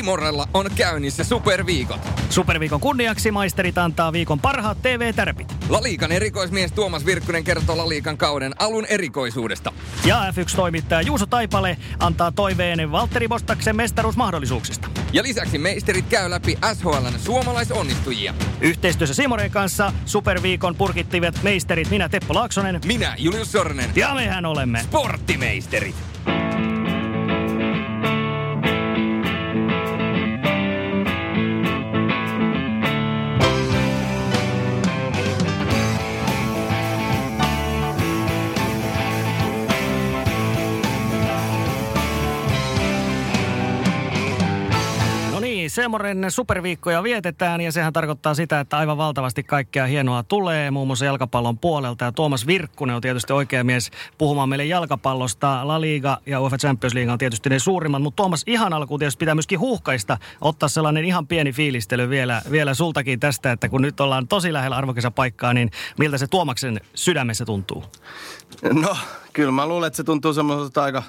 Siimorella on käynnissä superviikot. Superviikon kunniaksi maisterit antaa viikon parhaat TV-tärpit. Laliikan erikoismies Tuomas Virkkunen kertoo Laliikan kauden alun erikoisuudesta. Ja F1-toimittaja Juuso Taipale antaa toiveen Valtteri Bostaksen mestaruusmahdollisuuksista. Ja lisäksi meisterit käy läpi SHLn suomalaisonnistujia. Yhteistyössä Simoren kanssa Superviikon purkittivat meisterit minä Teppo Laaksonen. Minä Julius Sornen. Ja mehän olemme Sporttimeisterit. Seemoren superviikkoja vietetään ja sehän tarkoittaa sitä, että aivan valtavasti kaikkea hienoa tulee, muun muassa jalkapallon puolelta. Ja Tuomas Virkkunen on tietysti oikea mies puhumaan meille jalkapallosta. La Liga ja UEFA Champions League on tietysti ne suurimmat, mutta Tuomas ihan alkuun tietysti pitää myöskin huuhkaista ottaa sellainen ihan pieni fiilistely vielä, vielä sultakin tästä, että kun nyt ollaan tosi lähellä arvokisapaikkaa, niin miltä se Tuomaksen sydämessä tuntuu? No, kyllä mä luulen, että se tuntuu semmoiselta aika,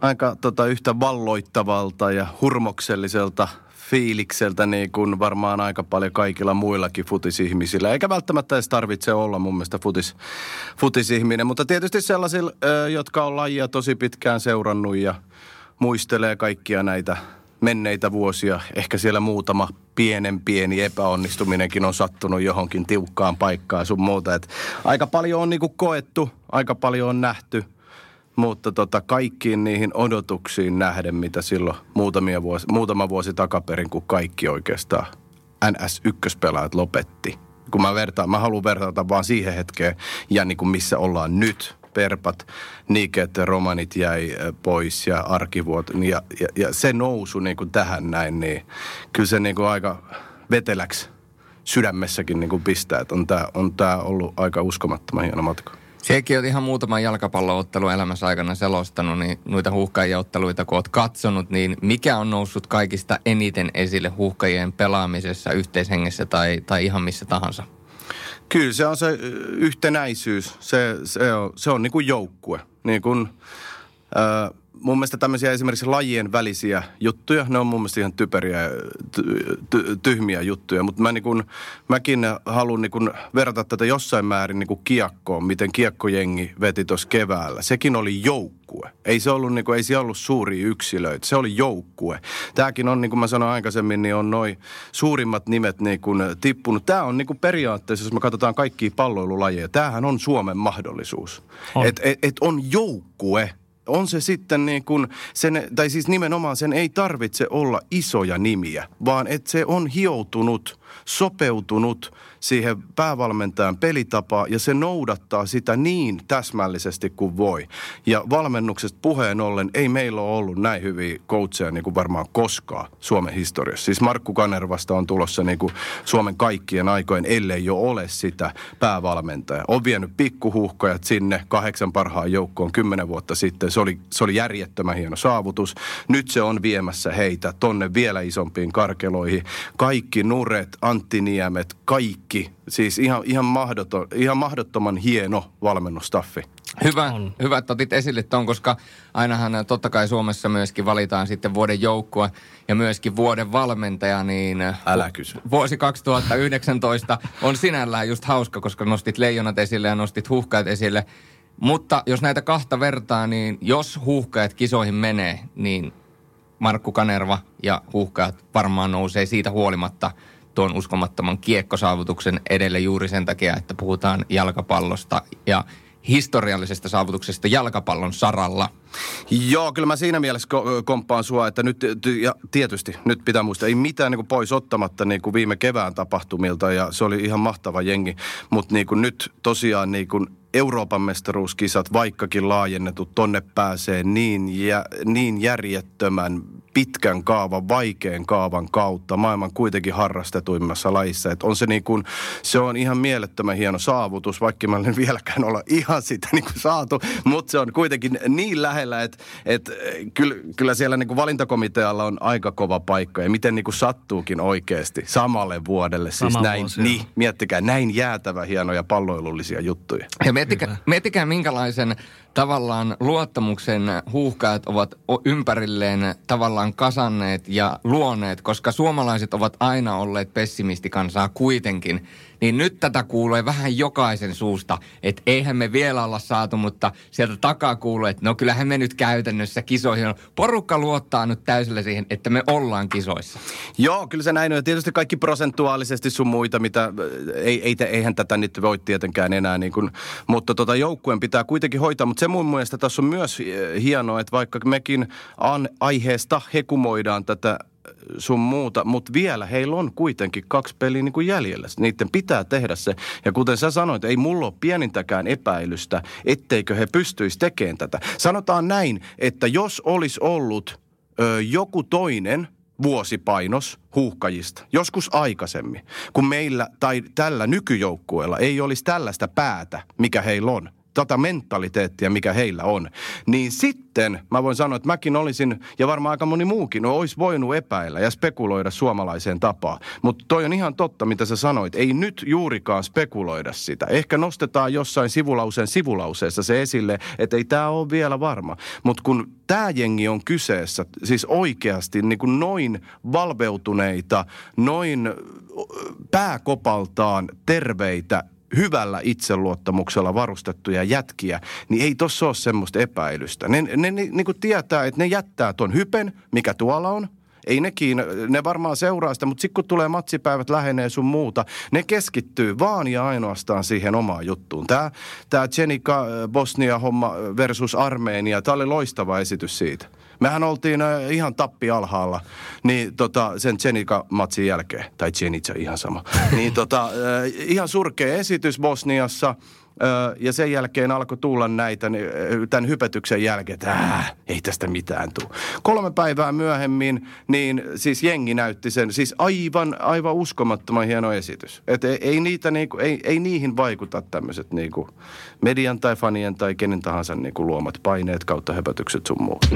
aika tota, yhtä valloittavalta ja hurmokselliselta fiilikseltä niin kuin varmaan aika paljon kaikilla muillakin futisihmisillä. Eikä välttämättä edes tarvitse olla mun mielestä futis, futisihminen, mutta tietysti sellaisilla, jotka on lajia tosi pitkään seurannut ja muistelee kaikkia näitä menneitä vuosia. Ehkä siellä muutama pienen pieni epäonnistuminenkin on sattunut johonkin tiukkaan paikkaan sun muuta. Et aika paljon on niinku koettu, aika paljon on nähty, mutta tota, kaikkiin niihin odotuksiin nähden, mitä silloin muutamia vuosi, muutama vuosi takaperin, kun kaikki oikeastaan NS1-pelaajat lopetti. Kun mä, vertaan, mä haluan vertaata vaan siihen hetkeen ja niin kuin missä ollaan nyt. Perpat, Niket, Romanit jäi ö, pois ja Arkivuot. Ja, ja, ja se nousu niin kuin tähän näin, niin kyllä se niin kuin aika veteläksi sydämessäkin niin kuin pistää. Että on tämä on tää ollut aika uskomattoman hieno matka. Sekin on ihan muutaman jalkapalloottelun elämässä aikana selostanut, niin noita huuhkajaotteluita kun oot katsonut, niin mikä on noussut kaikista eniten esille huuhkajien pelaamisessa, yhteishengessä tai, tai ihan missä tahansa? Kyllä se on se yhtenäisyys. Se, se on, se on niin kuin joukkue. Niin kuin, ö, mun mielestä tämmöisiä esimerkiksi lajien välisiä juttuja, ne on mun mielestä ihan typeriä, ty, ty, tyhmiä juttuja. Mutta mä niin mäkin haluan niin kuin verrata tätä jossain määrin niin kiekkoon, miten kiekkojengi veti tuossa keväällä. Sekin oli joukkue. Ei se ollut, niin kuin, ei se ollut suuria yksilöitä, se oli joukkue. Tämäkin on, niin kuin mä sanoin aikaisemmin, niin on noin suurimmat nimet niin kuin tippunut. Tämä on niin kuin periaatteessa, jos me katsotaan kaikkia palloilulajeja, tämähän on Suomen mahdollisuus. On. Että et, et on joukkue on se sitten niin kuin, sen, tai siis nimenomaan sen ei tarvitse olla isoja nimiä, vaan että se on hioutunut, sopeutunut siihen päävalmentajan pelitapaan ja se noudattaa sitä niin täsmällisesti kuin voi. Ja valmennuksesta puheen ollen ei meillä ole ollut näin hyviä coacheja niin kuin varmaan koskaan Suomen historiassa. Siis Markku Kanervasta on tulossa niin kuin Suomen kaikkien aikojen, ellei jo ole sitä päävalmentaja. On vienyt pikkuhuhkajat sinne kahdeksan parhaan joukkoon kymmenen vuotta sitten. Se oli, se oli järjettömän hieno saavutus. Nyt se on viemässä heitä tonne vielä isompiin karkeloihin. Kaikki nuret, Antti Niemet, kaikki. Siis ihan, ihan, mahdoton, ihan mahdottoman hieno valmennustaffi. Hyvä, On. hyvä, että otit esille ton, koska ainahan äh, totta kai Suomessa myöskin valitaan sitten vuoden joukkue ja myöskin vuoden valmentaja, niin äh, Älä kysy. vuosi 2019 on sinällään just hauska, koska nostit leijonat esille ja nostit huuhkajat esille. Mutta jos näitä kahta vertaa, niin jos huuhkajat kisoihin menee, niin Markku Kanerva ja huuhkajat varmaan nousee siitä huolimatta tuon uskomattoman kiekkosaavutuksen edelle juuri sen takia, että puhutaan jalkapallosta ja historiallisesta saavutuksesta jalkapallon saralla. Joo, kyllä mä siinä mielessä ko- komppaan sua, että nyt, ja tietysti nyt pitää muistaa, ei mitään niin kuin pois ottamatta niin kuin viime kevään tapahtumilta ja se oli ihan mahtava jengi, mutta niin kuin nyt tosiaan niin kuin Euroopan mestaruuskisat, vaikkakin laajennetut, tonne pääsee niin, ja, niin järjettömän pitkän kaavan, vaikean kaavan kautta maailman kuitenkin harrastetuimmassa lajissa. Että on se niin kuin, se on ihan mielettömän hieno saavutus, vaikka mä en vieläkään olla ihan sitä niin kuin saatu, mutta se on kuitenkin niin lähellä, että, että kyllä, kyllä siellä niin kuin valintakomitealla on aika kova paikka ja miten niin kuin sattuukin oikeasti samalle vuodelle. Siis Sama näin, vuosi, niin, miettikää, näin jäätävä hienoja palloilullisia juttuja. Ja miettikää, miettikää minkälaisen tavallaan luottamuksen huuhkajat ovat ympärilleen tavallaan kasanneet ja luoneet, koska suomalaiset ovat aina olleet pessimistikansaa kuitenkin. Niin nyt tätä kuulee vähän jokaisen suusta, että eihän me vielä olla saatu, mutta sieltä takaa kuulee, että no kyllähän me nyt käytännössä kisoihin on. Porukka luottaa nyt täysillä siihen, että me ollaan kisoissa. Joo, kyllä se näin on. Ja tietysti kaikki prosentuaalisesti sun muita, mitä ei, ei, eihän tätä nyt voi tietenkään enää. Niin kuin, mutta tota, joukkueen pitää kuitenkin hoitaa. Mutta se mun mielestä tässä on myös eh, hienoa, että vaikka mekin an, aiheesta hekumoidaan tätä sun muuta, mutta vielä heillä on kuitenkin kaksi peliä niin kuin jäljellä. Niiden pitää tehdä se. Ja kuten sä sanoit, ei mulla ole pienintäkään epäilystä, etteikö he pystyisi tekemään tätä. Sanotaan näin, että jos olisi ollut ö, joku toinen vuosipainos huuhkajista, joskus aikaisemmin, kun meillä tai tällä nykyjoukkueella ei olisi tällaista päätä, mikä heillä on, tätä mentaliteettia, mikä heillä on, niin sitten mä voin sanoa, että mäkin olisin, ja varmaan aika moni muukin, no, olisi voinut epäillä ja spekuloida suomalaiseen tapaan. Mutta toi on ihan totta, mitä sä sanoit. Ei nyt juurikaan spekuloida sitä. Ehkä nostetaan jossain sivulauseen sivulauseessa se esille, että ei tämä ole vielä varma. Mutta kun tämä jengi on kyseessä, siis oikeasti niin kuin noin valveutuneita, noin pääkopaltaan terveitä hyvällä itseluottamuksella varustettuja jätkiä, niin ei tossa ole semmoista epäilystä. Ne, ne, ne niin kuin tietää, että ne jättää ton hypen, mikä tuolla on, ei ne kiinno, ne varmaan seuraa sitä, mutta sitten kun tulee matsipäivät lähenee sun muuta, ne keskittyy vaan ja ainoastaan siihen omaan juttuun. Tämä, tämä Jenika Bosnia-homma versus Armeenia, tämä oli loistava esitys siitä. Mehän oltiin äh, ihan tappi alhaalla niin, tota, sen Jenika-matsin jälkeen, tai Jenica ihan sama. niin tota, äh, ihan surkea esitys Bosniassa. Ö, ja sen jälkeen alkoi tulla näitä niin, tämän hypetyksen jälkeen, että äh, ei tästä mitään tule. Kolme päivää myöhemmin, niin siis jengi näytti sen, siis aivan, aivan uskomattoman hieno esitys. Et ei, ei, niitä niinku, ei, ei niihin vaikuta tämmöiset niinku median tai fanien tai kenen tahansa niinku luomat paineet kautta höpötykset sun muut.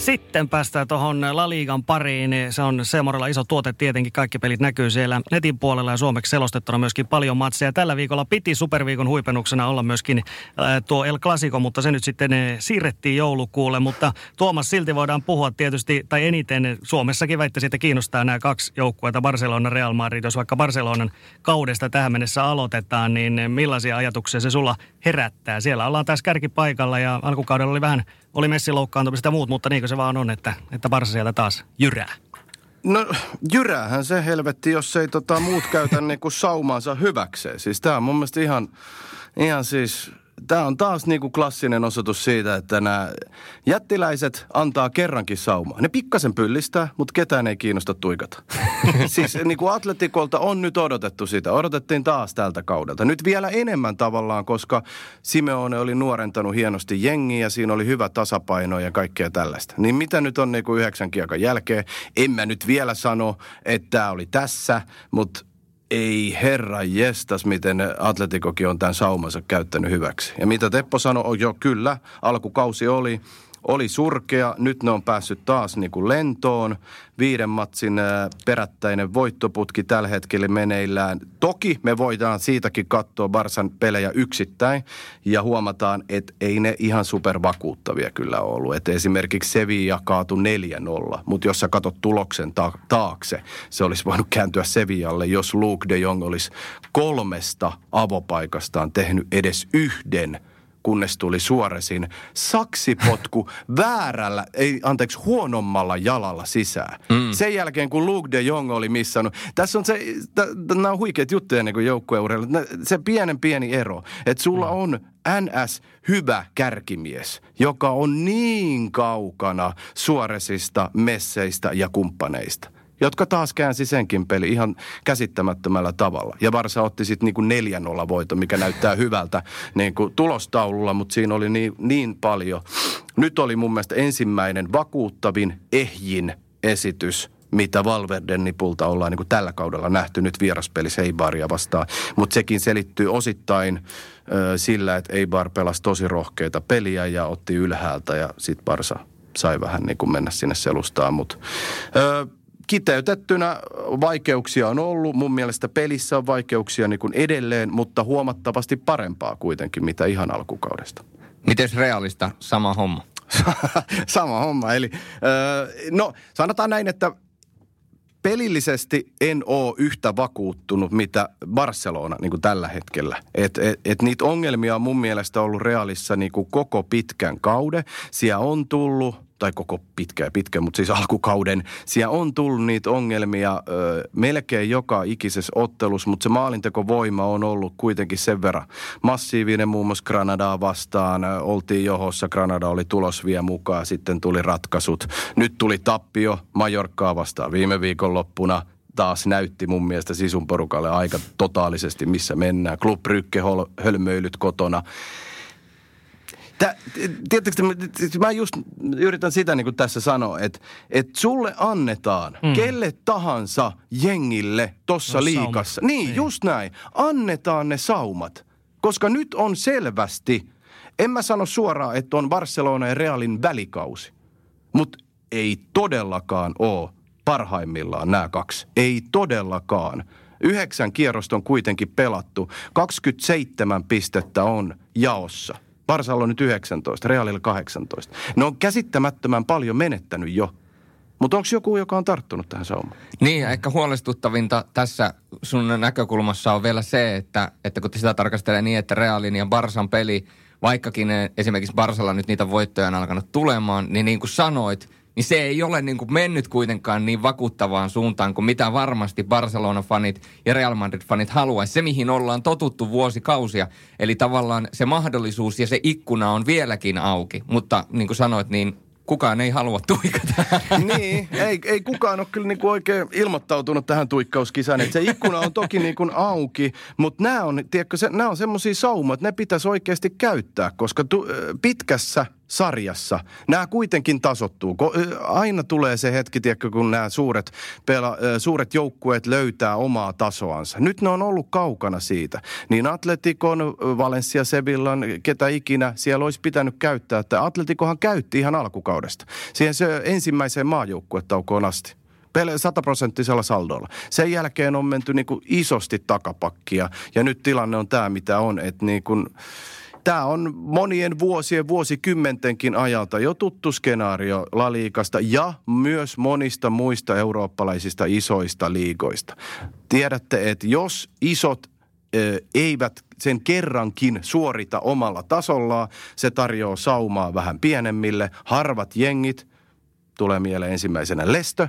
Sitten päästään tuohon La Ligan pariin. Se on Seemorella iso tuote tietenkin. Kaikki pelit näkyy siellä netin puolella ja suomeksi selostettuna myöskin paljon matseja. Tällä viikolla piti superviikon huipennuksena olla myöskin äh, tuo El Clasico, mutta se nyt sitten äh, siirrettiin joulukuulle. Mutta Tuomas, silti voidaan puhua tietysti, tai eniten Suomessakin väittäisi, että kiinnostaa nämä kaksi joukkuetta, Barcelona Real Madrid. Jos vaikka Barcelonan kaudesta tähän mennessä aloitetaan, niin millaisia ajatuksia se sulla herättää? Siellä ollaan tässä kärkipaikalla ja alkukaudella oli vähän oli Messi loukkaantumista ja muut, mutta niinkö se vaan on, että, että Barsa sieltä taas jyrää? No jyräähän se helvetti, jos ei tota, muut käytä niinku saumaansa hyväkseen. Siis tää on mun mielestä ihan, ihan siis, tää on taas niinku klassinen osoitus siitä, että nämä jättiläiset antaa kerrankin saumaa. Ne pikkasen pyllistää, mutta ketään ei kiinnosta tuikata. siis niinku Atletikolta on nyt odotettu sitä. Odotettiin taas tältä kaudelta. Nyt vielä enemmän tavallaan, koska Simeone oli nuorentanut hienosti jengiä ja siinä oli hyvä tasapaino ja kaikkea tällaista. Niin mitä nyt on niinku yhdeksän kiekan jälkeen? En mä nyt vielä sano, että tämä oli tässä, mutta ei herra jestas, miten Atletikokin on tämän saumansa käyttänyt hyväksi. Ja mitä Teppo sanoi, on jo kyllä, alkukausi oli, oli surkea. Nyt ne on päässyt taas niin kuin lentoon. Viiden matsin perättäinen voittoputki tällä hetkellä meneillään. Toki me voidaan siitäkin katsoa Barsan pelejä yksittäin ja huomataan, että ei ne ihan supervakuuttavia kyllä ollut. Että esimerkiksi Sevilla kaatu 4-0, mutta jos sä katsot tuloksen ta- taakse, se olisi voinut kääntyä Sevillalle, jos Luke de Jong olisi kolmesta avopaikastaan tehnyt edes yhden kunnes tuli Suoresin saksipotku väärällä, ei anteeksi, huonommalla jalalla sisään. Mm. Sen jälkeen, kun Luke de Jong oli missannut. Tässä on se, nämä on huikeat juttuja niin kuin joukkueurheilla. Se pienen pieni ero, että sulla mm. on NS hyvä kärkimies, joka on niin kaukana Suoresista, messeistä ja kumppaneista jotka taas käänsi senkin peli ihan käsittämättömällä tavalla. Ja Varsa otti sitten niinku 4-0 voito, mikä näyttää hyvältä niinku tulostaululla, mutta siinä oli niin, niin paljon nyt oli mun mielestä ensimmäinen vakuuttavin, ehjin esitys mitä Valverden nipulta ollaan niin kuin tällä kaudella nähty nyt vieraspelissä Eibaria vastaan. Mutta sekin selittyy osittain ö, sillä, että Eibar pelasi tosi rohkeita peliä ja otti ylhäältä ja sitten Barsa sai vähän niin kuin mennä sinne selustaan. Mutta kiteytettynä vaikeuksia on ollut. Mun mielestä pelissä on vaikeuksia niin kuin edelleen, mutta huomattavasti parempaa kuitenkin, mitä ihan alkukaudesta. Miten realista sama homma? sama homma. Eli, no sanotaan näin, että pelillisesti en ole yhtä vakuuttunut, mitä Barcelona niin kuin tällä hetkellä. Et, et, et niitä ongelmia on mun mielestä ollut Realissa niin kuin koko pitkän kauden. Siellä on tullut tai koko pitkä ja pitkä, mutta siis alkukauden. Siellä on tullut niitä ongelmia ö, melkein joka ikisessä ottelussa, mutta se maalintekovoima on ollut kuitenkin sen verran massiivinen muun muassa Granadaa vastaan. Oltiin johossa, Granada oli tulos vielä mukaan, sitten tuli ratkaisut. Nyt tuli tappio Majorkaa vastaan viime viikon loppuna taas näytti mun mielestä sisun porukalle aika totaalisesti, missä mennään. Klub Brygge hölmöilyt kotona. Tiedättekö, mä just yritän sitä niin kuin tässä sanoa, että, että sulle annetaan mm. kelle tahansa jengille tossa no, liikassa. Sauma. Niin, niin, just näin. Annetaan ne saumat. Koska nyt on selvästi, en mä sano suoraan, että on Barcelona ja Realin välikausi. Mutta ei todellakaan ole parhaimmillaan nämä kaksi. Ei todellakaan. Yhdeksän kierrosta on kuitenkin pelattu. 27 pistettä on jaossa – Barsalla on nyt 19, Realilla 18. Ne on käsittämättömän paljon menettänyt jo. Mutta onko joku, joka on tarttunut tähän saumaan? Niin, ehkä huolestuttavinta tässä sun näkökulmassa on vielä se, että, että kun sitä tarkastelee niin, että Realin ja Barsan peli, vaikkakin esimerkiksi Barsalla nyt niitä voittoja on alkanut tulemaan, niin niin kuin sanoit – niin se ei ole niin kuin mennyt kuitenkaan niin vakuuttavaan suuntaan kuin mitä varmasti Barcelona-fanit ja Real Madrid-fanit haluaisi. Se, mihin ollaan totuttu vuosikausia. Eli tavallaan se mahdollisuus ja se ikkuna on vieläkin auki. Mutta niin kuin sanoit, niin kukaan ei halua tuikata. niin, ei, ei kukaan ole kyllä niin kuin oikein ilmoittautunut tähän tuikkauskisaan. Että se ikkuna on toki niin kuin auki, mutta nämä on, tiedätkö, se, on semmoisia saumat, että ne pitäisi oikeasti käyttää, koska tu, pitkässä – sarjassa. Nämä kuitenkin tasottuu. Aina tulee se hetki, tiedätkö, kun nämä suuret, pela, suuret joukkueet löytää omaa tasoansa. Nyt ne on ollut kaukana siitä. Niin Atletikon, Valencia, Sevillan, ketä ikinä siellä olisi pitänyt käyttää. Että Atletikohan käytti ihan alkukaudesta. Siihen se ensimmäiseen maajoukkuetaukoon asti sataprosenttisella saldolla. Sen jälkeen on menty niin kuin isosti takapakkia ja nyt tilanne on tämä, mitä on. Että niin kuin, Tämä on monien vuosien, vuosikymmentenkin ajalta jo tuttu skenaario Laliikasta ja myös monista muista eurooppalaisista isoista liigoista. Tiedätte, että jos isot eivät sen kerrankin suorita omalla tasollaan. Se tarjoaa saumaa vähän pienemmille. Harvat jengit, tulee mieleen ensimmäisenä Lestö,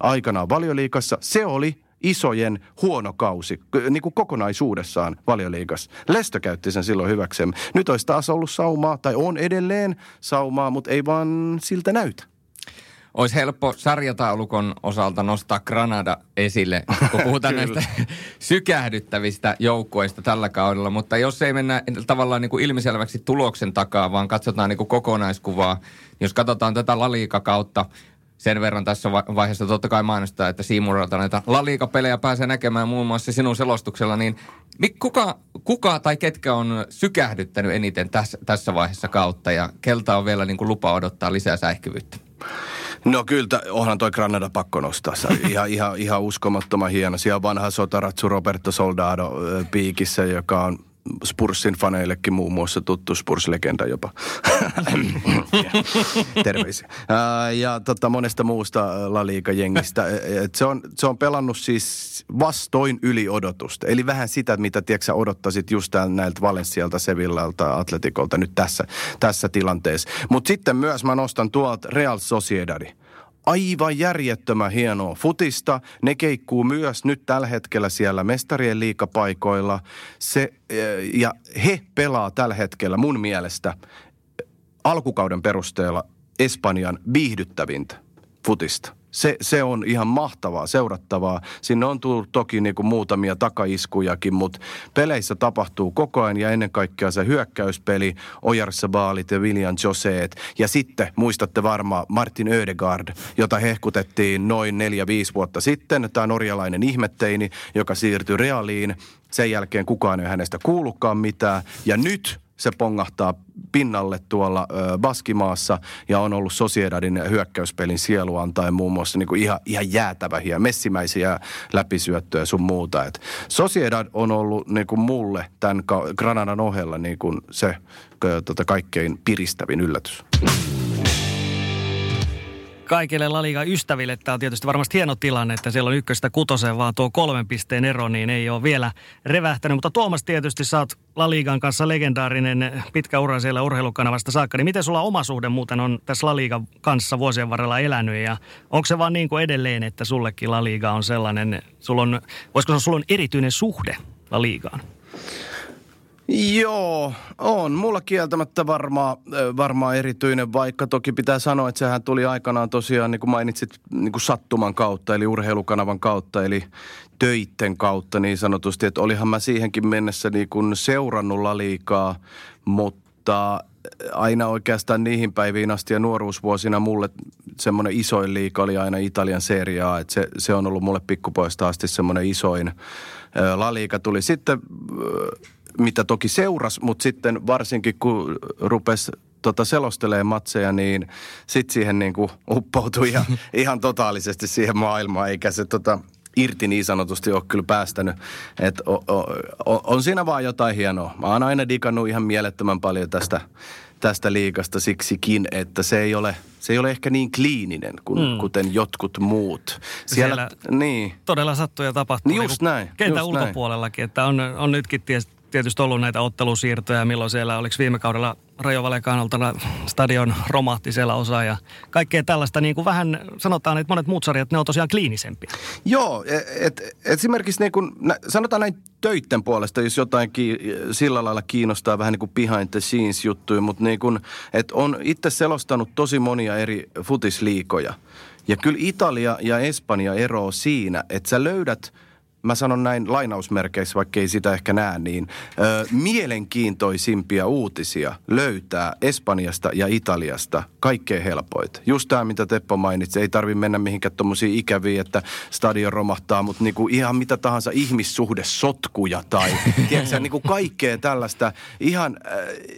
aikanaan valioliikassa. Se oli isojen huono kausi, niin kuin kokonaisuudessaan valioliigassa. Lestö käytti sen silloin hyväkseen. Nyt olisi taas ollut saumaa, tai on edelleen saumaa, mutta ei vaan siltä näytä. Olisi helppo sarjataulukon osalta nostaa Granada esille, kun puhutaan näistä sykähdyttävistä joukkueista tällä kaudella. Mutta jos ei mennä tavallaan niin kuin ilmiselväksi tuloksen takaa, vaan katsotaan niin kuin kokonaiskuvaa, jos katsotaan tätä laliikakautta, sen verran tässä vaiheessa totta kai mainostaa, että Siimuralta näitä La pelejä pääsee näkemään muun muassa sinun selostuksella, niin kuka, kuka tai ketkä on sykähdyttänyt eniten tässä, tässä vaiheessa kautta ja kelta on vielä niin kuin lupa odottaa lisää säihkyvyyttä? No kyllä, onhan toi Granada pakko nostaa. Ihan, ihan, ihan uskomattoman hieno. Siellä on vanha sotaratsu Roberto Soldado piikissä, joka on Spursin faneillekin muun muassa tuttu Spurs-legenda jopa. Terveisiä. Ja tota, monesta muusta La Liga-jengistä. Et se, on, se on pelannut siis vastoin yli odotusta. Eli vähän sitä, mitä tiedätkö, odottaisit just näiltä Valenssialta, Sevillalta, Atletikolta nyt tässä, tässä tilanteessa. Mutta sitten myös mä nostan tuolta Real Sociedadi aivan järjettömän hienoa futista. Ne keikkuu myös nyt tällä hetkellä siellä mestarien liikapaikoilla. Se, eh, ja he pelaa tällä hetkellä mun mielestä alkukauden perusteella Espanjan viihdyttävintä futista. Se, se on ihan mahtavaa, seurattavaa. Sinne on tullut toki niin kuin muutamia takaiskujakin, mutta peleissä tapahtuu koko ajan ja ennen kaikkea se hyökkäyspeli, Ojarsabaalit ja William Joseet. Ja sitten muistatte varmaan Martin Ödegaard, jota hehkutettiin noin 4-5 vuotta sitten. Tämä norjalainen ihmetteini, joka siirtyi Realiin. Sen jälkeen kukaan ei hänestä kuullutkaan mitään. Ja nyt se pongahtaa pinnalle tuolla ö, Baskimaassa ja on ollut Sociedadin hyökkäyspelin sielu antaen muun muassa niin kuin ihan, ihan jäätävähiä, messimäisiä läpisyöttöjä sun muuta. Et Sociedad on ollut niin kuin mulle tämän Granadan ohella niin kuin se tota, kaikkein piristävin yllätys kaikille La Liga ystäville tämä on tietysti varmasti hieno tilanne, että siellä on ykköstä kutoseen vaan tuo kolmen pisteen ero, niin ei ole vielä revähtänyt. Mutta Tuomas tietysti sä oot La Ligan kanssa legendaarinen pitkä ura siellä urheilukanavasta saakka. Niin miten sulla oma suhde muuten on tässä La Ligan kanssa vuosien varrella elänyt ja onko se vaan niin kuin edelleen, että sullekin La Liga on sellainen, sulla on, voisiko sanoa, sulla on erityinen suhde La Ligaan? Joo, on. Mulla kieltämättä varmaan varmaa erityinen, vaikka toki pitää sanoa, että sehän tuli aikanaan tosiaan, niin kuin mainitsit, niin kuin sattuman kautta, eli urheilukanavan kautta, eli töitten kautta niin sanotusti. Että olihan mä siihenkin mennessä niin kuin seurannut liikaa, mutta aina oikeastaan niihin päiviin asti ja nuoruusvuosina mulle semmoinen isoin liika oli aina Italian seriaa. Että se, se on ollut mulle pikkupoista asti semmoinen isoin. La Liga tuli sitten mitä toki seuras, mutta sitten varsinkin kun rupesi tota selostelee matseja, niin sitten siihen niin kuin uppoutui ihan, ihan totaalisesti siihen maailmaan, eikä se tota, irti niin sanotusti ole kyllä päästänyt. Et o, o, o, on siinä vaan jotain hienoa. Mä oon aina digannut ihan mielettömän paljon tästä, tästä liikasta siksikin, että se ei ole, se ei ole ehkä niin kliininen kuin mm. kuten jotkut muut. Siellä, Siellä niin. todella sattuu ja tapahtuu. Niin just niin näin. Kentän just ulkopuolellakin, näin. että on, on nytkin tietysti tietysti ollut näitä ottelusiirtoja, milloin siellä, oliko viime kaudella Rajo Valekanolta stadion romahti siellä osa ja kaikkea tällaista, niin kuin vähän sanotaan, että monet muut sarjat, ne on tosiaan kliinisempiä. Joo, et, et, esimerkiksi niin kun, sanotaan näin töitten puolesta, jos jotain ki, sillä lailla kiinnostaa vähän niin kuin behind the scenes juttuja, mutta niin kun, et on itse selostanut tosi monia eri futisliikoja. Ja kyllä Italia ja Espanja eroaa siinä, että sä löydät – mä sanon näin lainausmerkeissä, vaikka ei sitä ehkä näe, niin ö, mielenkiintoisimpia uutisia löytää Espanjasta ja Italiasta kaikkein helpoit. Just tämä, mitä Teppo mainitsi, ei tarvi mennä mihinkään tuommoisia ikäviä, että stadion romahtaa, mutta niinku ihan mitä tahansa ihmissuhdesotkuja tai tiedätkö, niinku kaikkea tällaista ihan äh,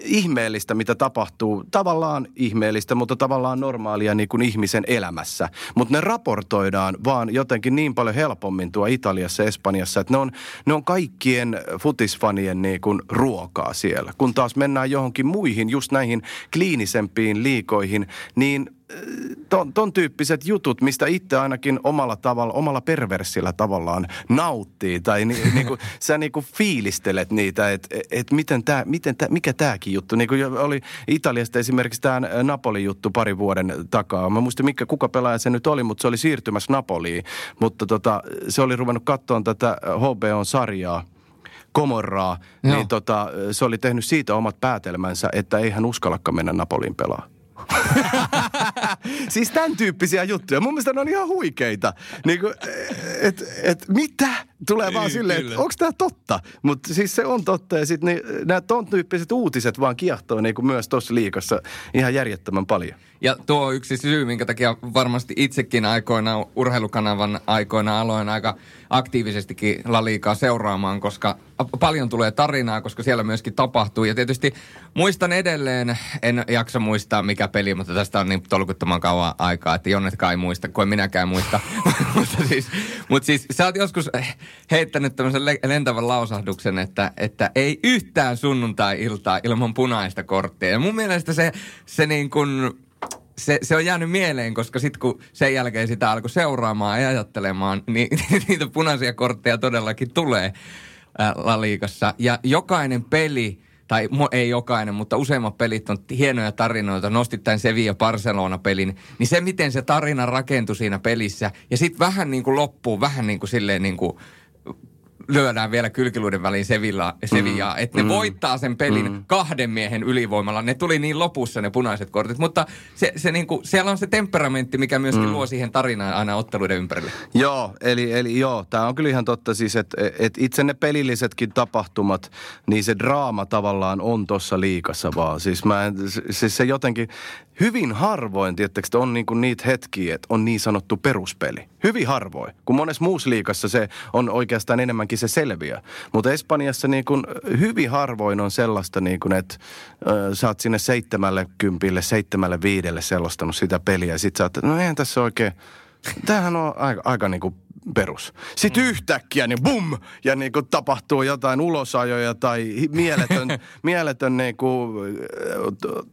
ihmeellistä, mitä tapahtuu. Tavallaan ihmeellistä, mutta tavallaan normaalia niin kuin ihmisen elämässä. Mutta ne raportoidaan vaan jotenkin niin paljon helpommin tuo Italiassa Espanjassa, että ne on, ne on kaikkien futisfanien niin kuin ruokaa siellä. Kun taas mennään johonkin muihin, just näihin kliinisempiin liikoihin, niin ton, ton tyyppiset jutut, mistä itse ainakin omalla tavalla, omalla perversillä tavallaan nauttii. Tai ni, niinku, sä niinku fiilistelet niitä, että et miten tää, miten tää, mikä tääkin juttu. Niinku oli Italiasta esimerkiksi tämä Napoli-juttu pari vuoden takaa. Mä muistan, mikä, kuka pelaaja se nyt oli, mutta se oli siirtymässä Napoliin. Mutta tota, se oli ruvennut katsoa tätä HBOn-sarjaa. Komorraa, Joo. niin tota, se oli tehnyt siitä omat päätelmänsä, että ei hän uskallakaan mennä Napoliin pelaa. siis tämän tyyppisiä juttuja. Mun mielestä ne on ihan huikeita. Niin kuin, et, et, mitä? Tulee vaan silleen, että onko tämä totta? Mutta siis se on totta. Ja sitten nämä ton tyyppiset uutiset vaan kiehtoo niin kuin myös tuossa liikassa ihan järjettömän paljon. Ja tuo on yksi syy, minkä takia varmasti itsekin aikoina urheilukanavan aikoina aloin aika aktiivisestikin La Liigaa seuraamaan, koska paljon tulee tarinaa, koska siellä myöskin tapahtuu. Ja tietysti muistan edelleen, en jaksa muistaa mikä peli, mutta tästä on niin tolkuttoman kauan aikaa, että Jonnetkaan ei muista, kuin minäkään muista. mutta, siis, mutta siis sä oot joskus heittänyt tämmöisen lentävän lausahduksen, että, että ei yhtään sunnuntai-iltaa ilman punaista korttia. Ja mun mielestä se, se niin kuin se, se on jäänyt mieleen, koska sitten kun sen jälkeen sitä alkoi seuraamaan ja ajattelemaan, niin niitä punaisia kortteja todellakin tulee ää, La Liigassa. Ja jokainen peli, tai ei jokainen, mutta useimmat pelit on hienoja tarinoita. Nostit tämän Sevilla Barcelona-pelin, niin se miten se tarina rakentui siinä pelissä, ja sitten vähän niin kuin loppuu, vähän niin kuin silleen niin kuin lyödään vielä kylkiluiden väliin Sevilla, Sevillaa, mm. että ne mm. voittaa sen pelin mm. kahden miehen ylivoimalla. Ne tuli niin lopussa ne punaiset kortit, mutta se, se niinku, siellä on se temperamentti, mikä myöskin mm. luo siihen tarinaan aina otteluiden ympärille. Joo, eli, eli joo, tämä on kyllä ihan totta siis, että et itse ne pelillisetkin tapahtumat, niin se draama tavallaan on tuossa liikassa vaan. Siis, mä en, siis se jotenkin, hyvin harvoin, tiettäkö, on niinku niitä hetkiä, että on niin sanottu peruspeli. Hyvin harvoin. Kun monessa muussa liikassa se on oikeastaan enemmänkin se selviä. Mutta Espanjassa niinku hyvin harvoin on sellaista, niinku, että sä oot sinne seitsemälle kympille, seitsemälle viidelle selostanut sitä peliä. Ja sit sä oot, no eihän tässä oikein, tämähän on aika, aika niinku perus. Sitten mm. yhtäkkiä niin bum, ja niin kuin tapahtuu jotain ulosajoja tai mieletön, mieletön niin kuin,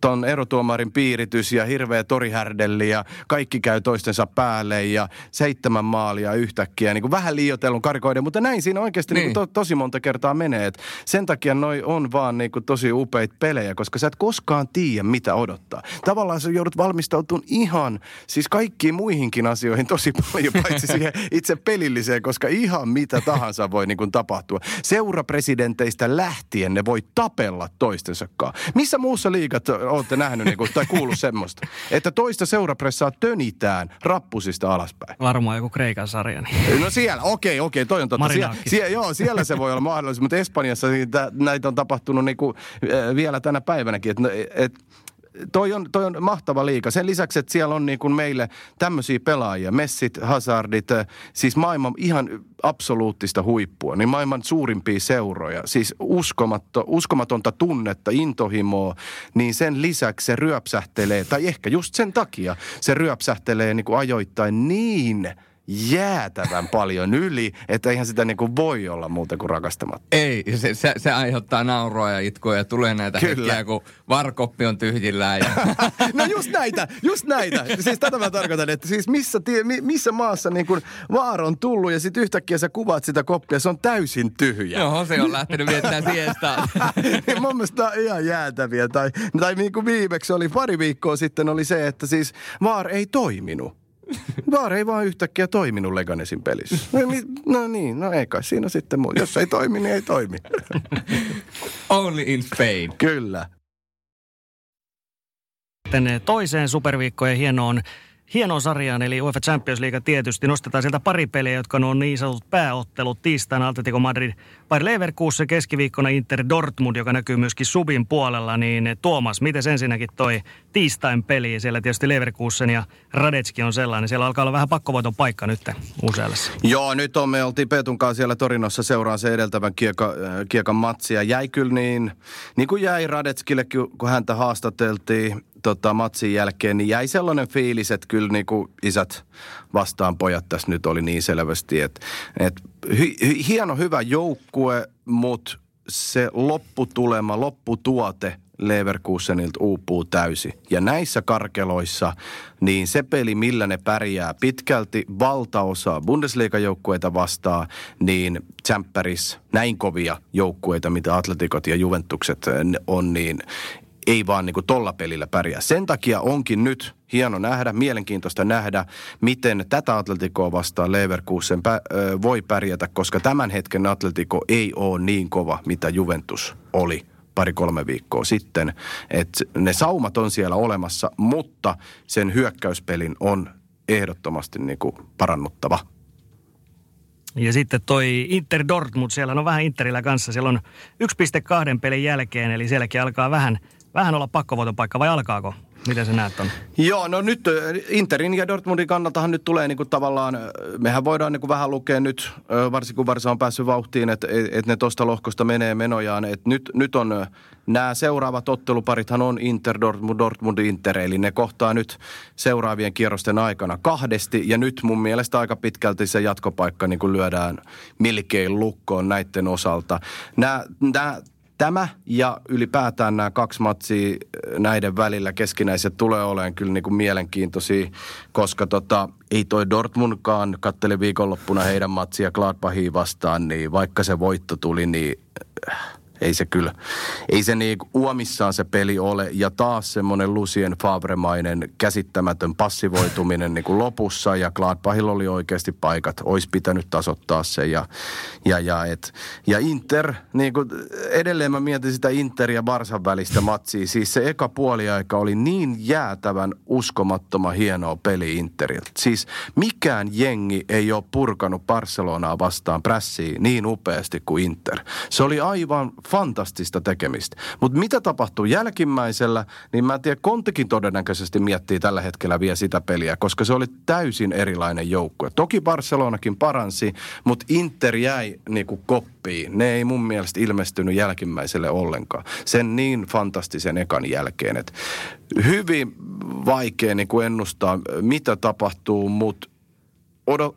ton erotuomarin piiritys ja hirveä torihärdelli ja kaikki käy toistensa päälle ja seitsemän maalia yhtäkkiä. Niin kuin vähän liioitellun karikoiden, mutta näin siinä oikeasti niin. Niin kuin to, tosi monta kertaa menee. Et sen takia noi on vaan niin kuin tosi upeita pelejä, koska sä et koskaan tiedä, mitä odottaa. Tavallaan sä joudut valmistautumaan ihan, siis kaikkiin muihinkin asioihin tosi paljon, paitsi siihen itse pelilliseen, koska ihan mitä tahansa voi niin kuin tapahtua. Seurapresidenteistä lähtien ne voi tapella toistensakaan. Missä muussa liigat olette nähnyt niin kuin, tai kuullut semmoista? Että toista seurapressaa tönitään rappusista alaspäin. Varmaan joku Kreikan sarja. Niin. No siellä, okei, okei, toi on totta. Sie- sie- joo, siellä se voi olla mahdollista, mutta Espanjassa näitä on tapahtunut niin kuin, vielä tänä päivänäkin. Että et, toi on, toi on mahtava liika. Sen lisäksi, että siellä on niin kuin meille tämmöisiä pelaajia, Messit, Hazardit, äh, siis maailman ihan absoluuttista huippua, niin maailman suurimpia seuroja, siis uskomatto, uskomatonta tunnetta, intohimoa, niin sen lisäksi se ryöpsähtelee, tai ehkä just sen takia se ryöpsähtelee niin kuin ajoittain niin – jäätävän paljon yli, että eihän sitä niinku voi olla muuta kuin rakastamatta. Ei, se, se, se aiheuttaa nauroa ja itkoa ja tulee näitä Kyllä. hetkiä, kun varkoppi on tyhjillään. Ja... no just näitä, just näitä. Siis tätä mä tarkoitan, että siis missä, tie, missä maassa niin kun vaara on tullut ja sitten yhtäkkiä sä kuvaat sitä koppia, se on täysin tyhjä. Joo, se on lähtenyt viettämään siestaa. Mun mielestä on ihan jäätäviä. Tai, tai niin kuin viimeksi oli pari viikkoa sitten oli se, että siis vaar ei toiminut. Vaar ei vaan yhtäkkiä toiminut Leganesin pelissä. No, no niin, no ei kai siinä sitten muu. Jos ei toimi, niin ei toimi. Only in Spain. Kyllä. Tänne toiseen superviikkojen hienoon hienoon sarjaan, eli UEFA Champions League tietysti. Nostetaan sieltä pari peliä, jotka on niin sanotut pääottelut. Tiistaina Atletico Madrid, Bayer Leverkusen keskiviikkona Inter Dortmund, joka näkyy myöskin Subin puolella. Niin Tuomas, miten ensinnäkin toi tiistain peli? Siellä tietysti Leverkusen ja Radetski on sellainen. Siellä alkaa olla vähän pakkovoiton paikka nyt useallessa. Joo, nyt on, me oltiin Petunkaan siellä Torinossa seuraan se edeltävän kieka, äh, kiekan matsia. Jäi kyllä niin, niin kuin jäi Radetskille, kun häntä haastateltiin tota, matsin jälkeen, niin jäi sellainen fiilis, että kyllä niin kuin isät vastaan pojat tässä nyt oli niin selvästi, että, että hy, hieno hyvä joukkue, mutta se lopputulema, lopputuote Leverkusenilta uupuu täysi. Ja näissä karkeloissa, niin se peli, millä ne pärjää pitkälti valtaosa Bundesliga-joukkueita vastaan, niin Tsemppäris näin kovia joukkueita, mitä Atletikot ja Juventukset on, niin ei vaan niin kuin tolla pelillä pärjää. Sen takia onkin nyt hieno nähdä, mielenkiintoista nähdä, miten tätä Atletikoa vastaan Leverkusen pä- voi pärjätä, koska tämän hetken Atletiko ei ole niin kova, mitä Juventus oli pari-kolme viikkoa sitten. Et ne saumat on siellä olemassa, mutta sen hyökkäyspelin on ehdottomasti niin kuin parannuttava. Ja sitten toi Inter Dortmund, siellä on vähän Interillä kanssa. Siellä on 1,2 pelin jälkeen, eli sielläkin alkaa vähän – vähän olla pakkovoitopaikka vai alkaako? Miten sä näet on? Joo, no nyt Interin ja Dortmundin kannaltahan nyt tulee niin kuin tavallaan, mehän voidaan niin kuin vähän lukea nyt, varsinkin kun Varsa on päässyt vauhtiin, että, että ne tuosta lohkosta menee menojaan. Että nyt, nyt on nämä seuraavat otteluparithan on Inter, Dortmund, Dortmund, Inter, eli ne kohtaa nyt seuraavien kierrosten aikana kahdesti. Ja nyt mun mielestä aika pitkälti se jatkopaikka niin kuin lyödään melkein lukkoon näiden osalta. Nämä, nämä tämä ja ylipäätään nämä kaksi matsia äh, näiden välillä keskinäiset tulee olemaan kyllä niin kuin mielenkiintoisia, koska tota, ei toi Dortmundkaan katteli viikonloppuna heidän matsia Gladbachia vastaan, niin vaikka se voitto tuli, niin äh, ei se kyllä, ei se niin uomissaan se peli ole. Ja taas semmoinen Lucien Fabremainen käsittämätön passivoituminen niin kuin lopussa ja Gladbachilla oli oikeasti paikat. Olisi pitänyt tasoittaa se ja, ja, ja, et, ja Inter, niin kuin edelleen mä mietin sitä Inter ja Barsan välistä matsia. Siis se eka puoliaika oli niin jäätävän uskomattoman hienoa peli Interiltä. Siis mikään jengi ei ole purkanut Barcelonaa vastaan prässiin niin upeasti kuin Inter. Se oli aivan fantastista tekemistä. Mutta mitä tapahtuu jälkimmäisellä, niin mä en tiedä, Kontekin todennäköisesti miettii tällä hetkellä vielä sitä peliä, koska se oli täysin erilainen joukkue. Toki Barcelonakin paransi, mutta Inter jäi niinku koppiin. Ne ei mun mielestä ilmestynyt jälkimmäiselle ollenkaan. Sen niin fantastisen ekan jälkeen, että hyvin vaikea niinku ennustaa, mitä tapahtuu, mutta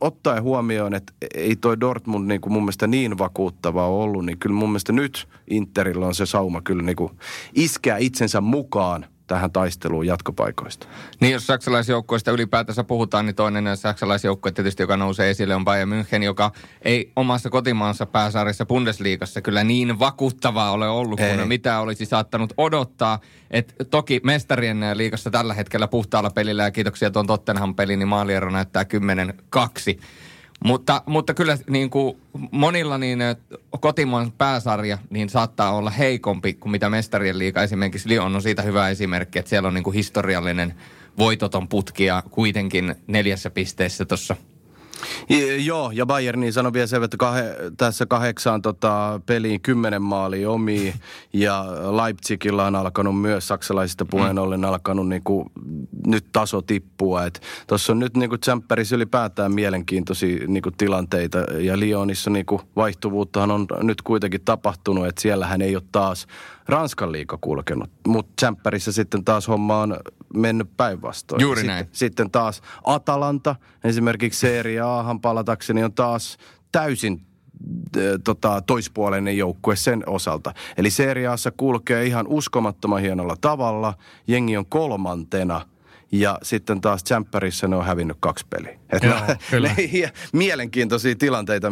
ottaen huomioon, että ei toi Dortmund niin kuin mun mielestä niin vakuuttava ollut, niin kyllä mun mielestä nyt Interillä on se sauma kyllä niin kuin iskeä itsensä mukaan tähän taisteluun jatkopaikoista. Niin, jos saksalaisjoukkoista ylipäätänsä puhutaan, niin toinen saksalaisjoukkue tietysti, joka nousee esille, on Bayern München, joka ei omassa kotimaansa pääsarjassa Bundesliigassa kyllä niin vakuuttavaa ole ollut ei. kuin mitä olisi saattanut odottaa. Et toki mestarien liigassa tällä hetkellä puhtaalla pelillä ja kiitoksia tuon Tottenham peli, niin maaliero näyttää 10-2. Mutta, mutta kyllä niin kuin monilla niin kotimaan pääsarja niin saattaa olla heikompi kuin mitä mestarien liiga. Esimerkiksi Lyon on siitä hyvä esimerkki, että siellä on niin kuin historiallinen voitoton putki ja kuitenkin neljässä pisteessä tuossa Joo, ja Bayernin sanoi vielä se, että kah- tässä kahdeksaan tota, peliin kymmenen maalia omi ja Leipzigillä on alkanut myös saksalaisista puheen mm. ollen alkanut niinku, nyt taso tippua. Tuossa on nyt niinku Tsemppärissä ylipäätään mielenkiintoisia niinku, tilanteita ja Lyonissa niinku, vaihtuvuuttahan on nyt kuitenkin tapahtunut, että siellähän ei ole taas Ranskan liiga kulkenut. Mutta Tsemppärissä sitten taas homma on mennyt päinvastoin. Juuri sitten, näin. Sitten taas Atalanta, esimerkiksi Serie Ahan palatakseni, on taas täysin tota, toispuoleinen joukkue sen osalta. Eli Serie Assa kulkee ihan uskomattoman hienolla tavalla. Jengi on kolmantena – ja sitten taas Champerissa ne on hävinnyt kaksi peliä. Et Joo, ne, kyllä. Ne, mielenkiintoisia tilanteita,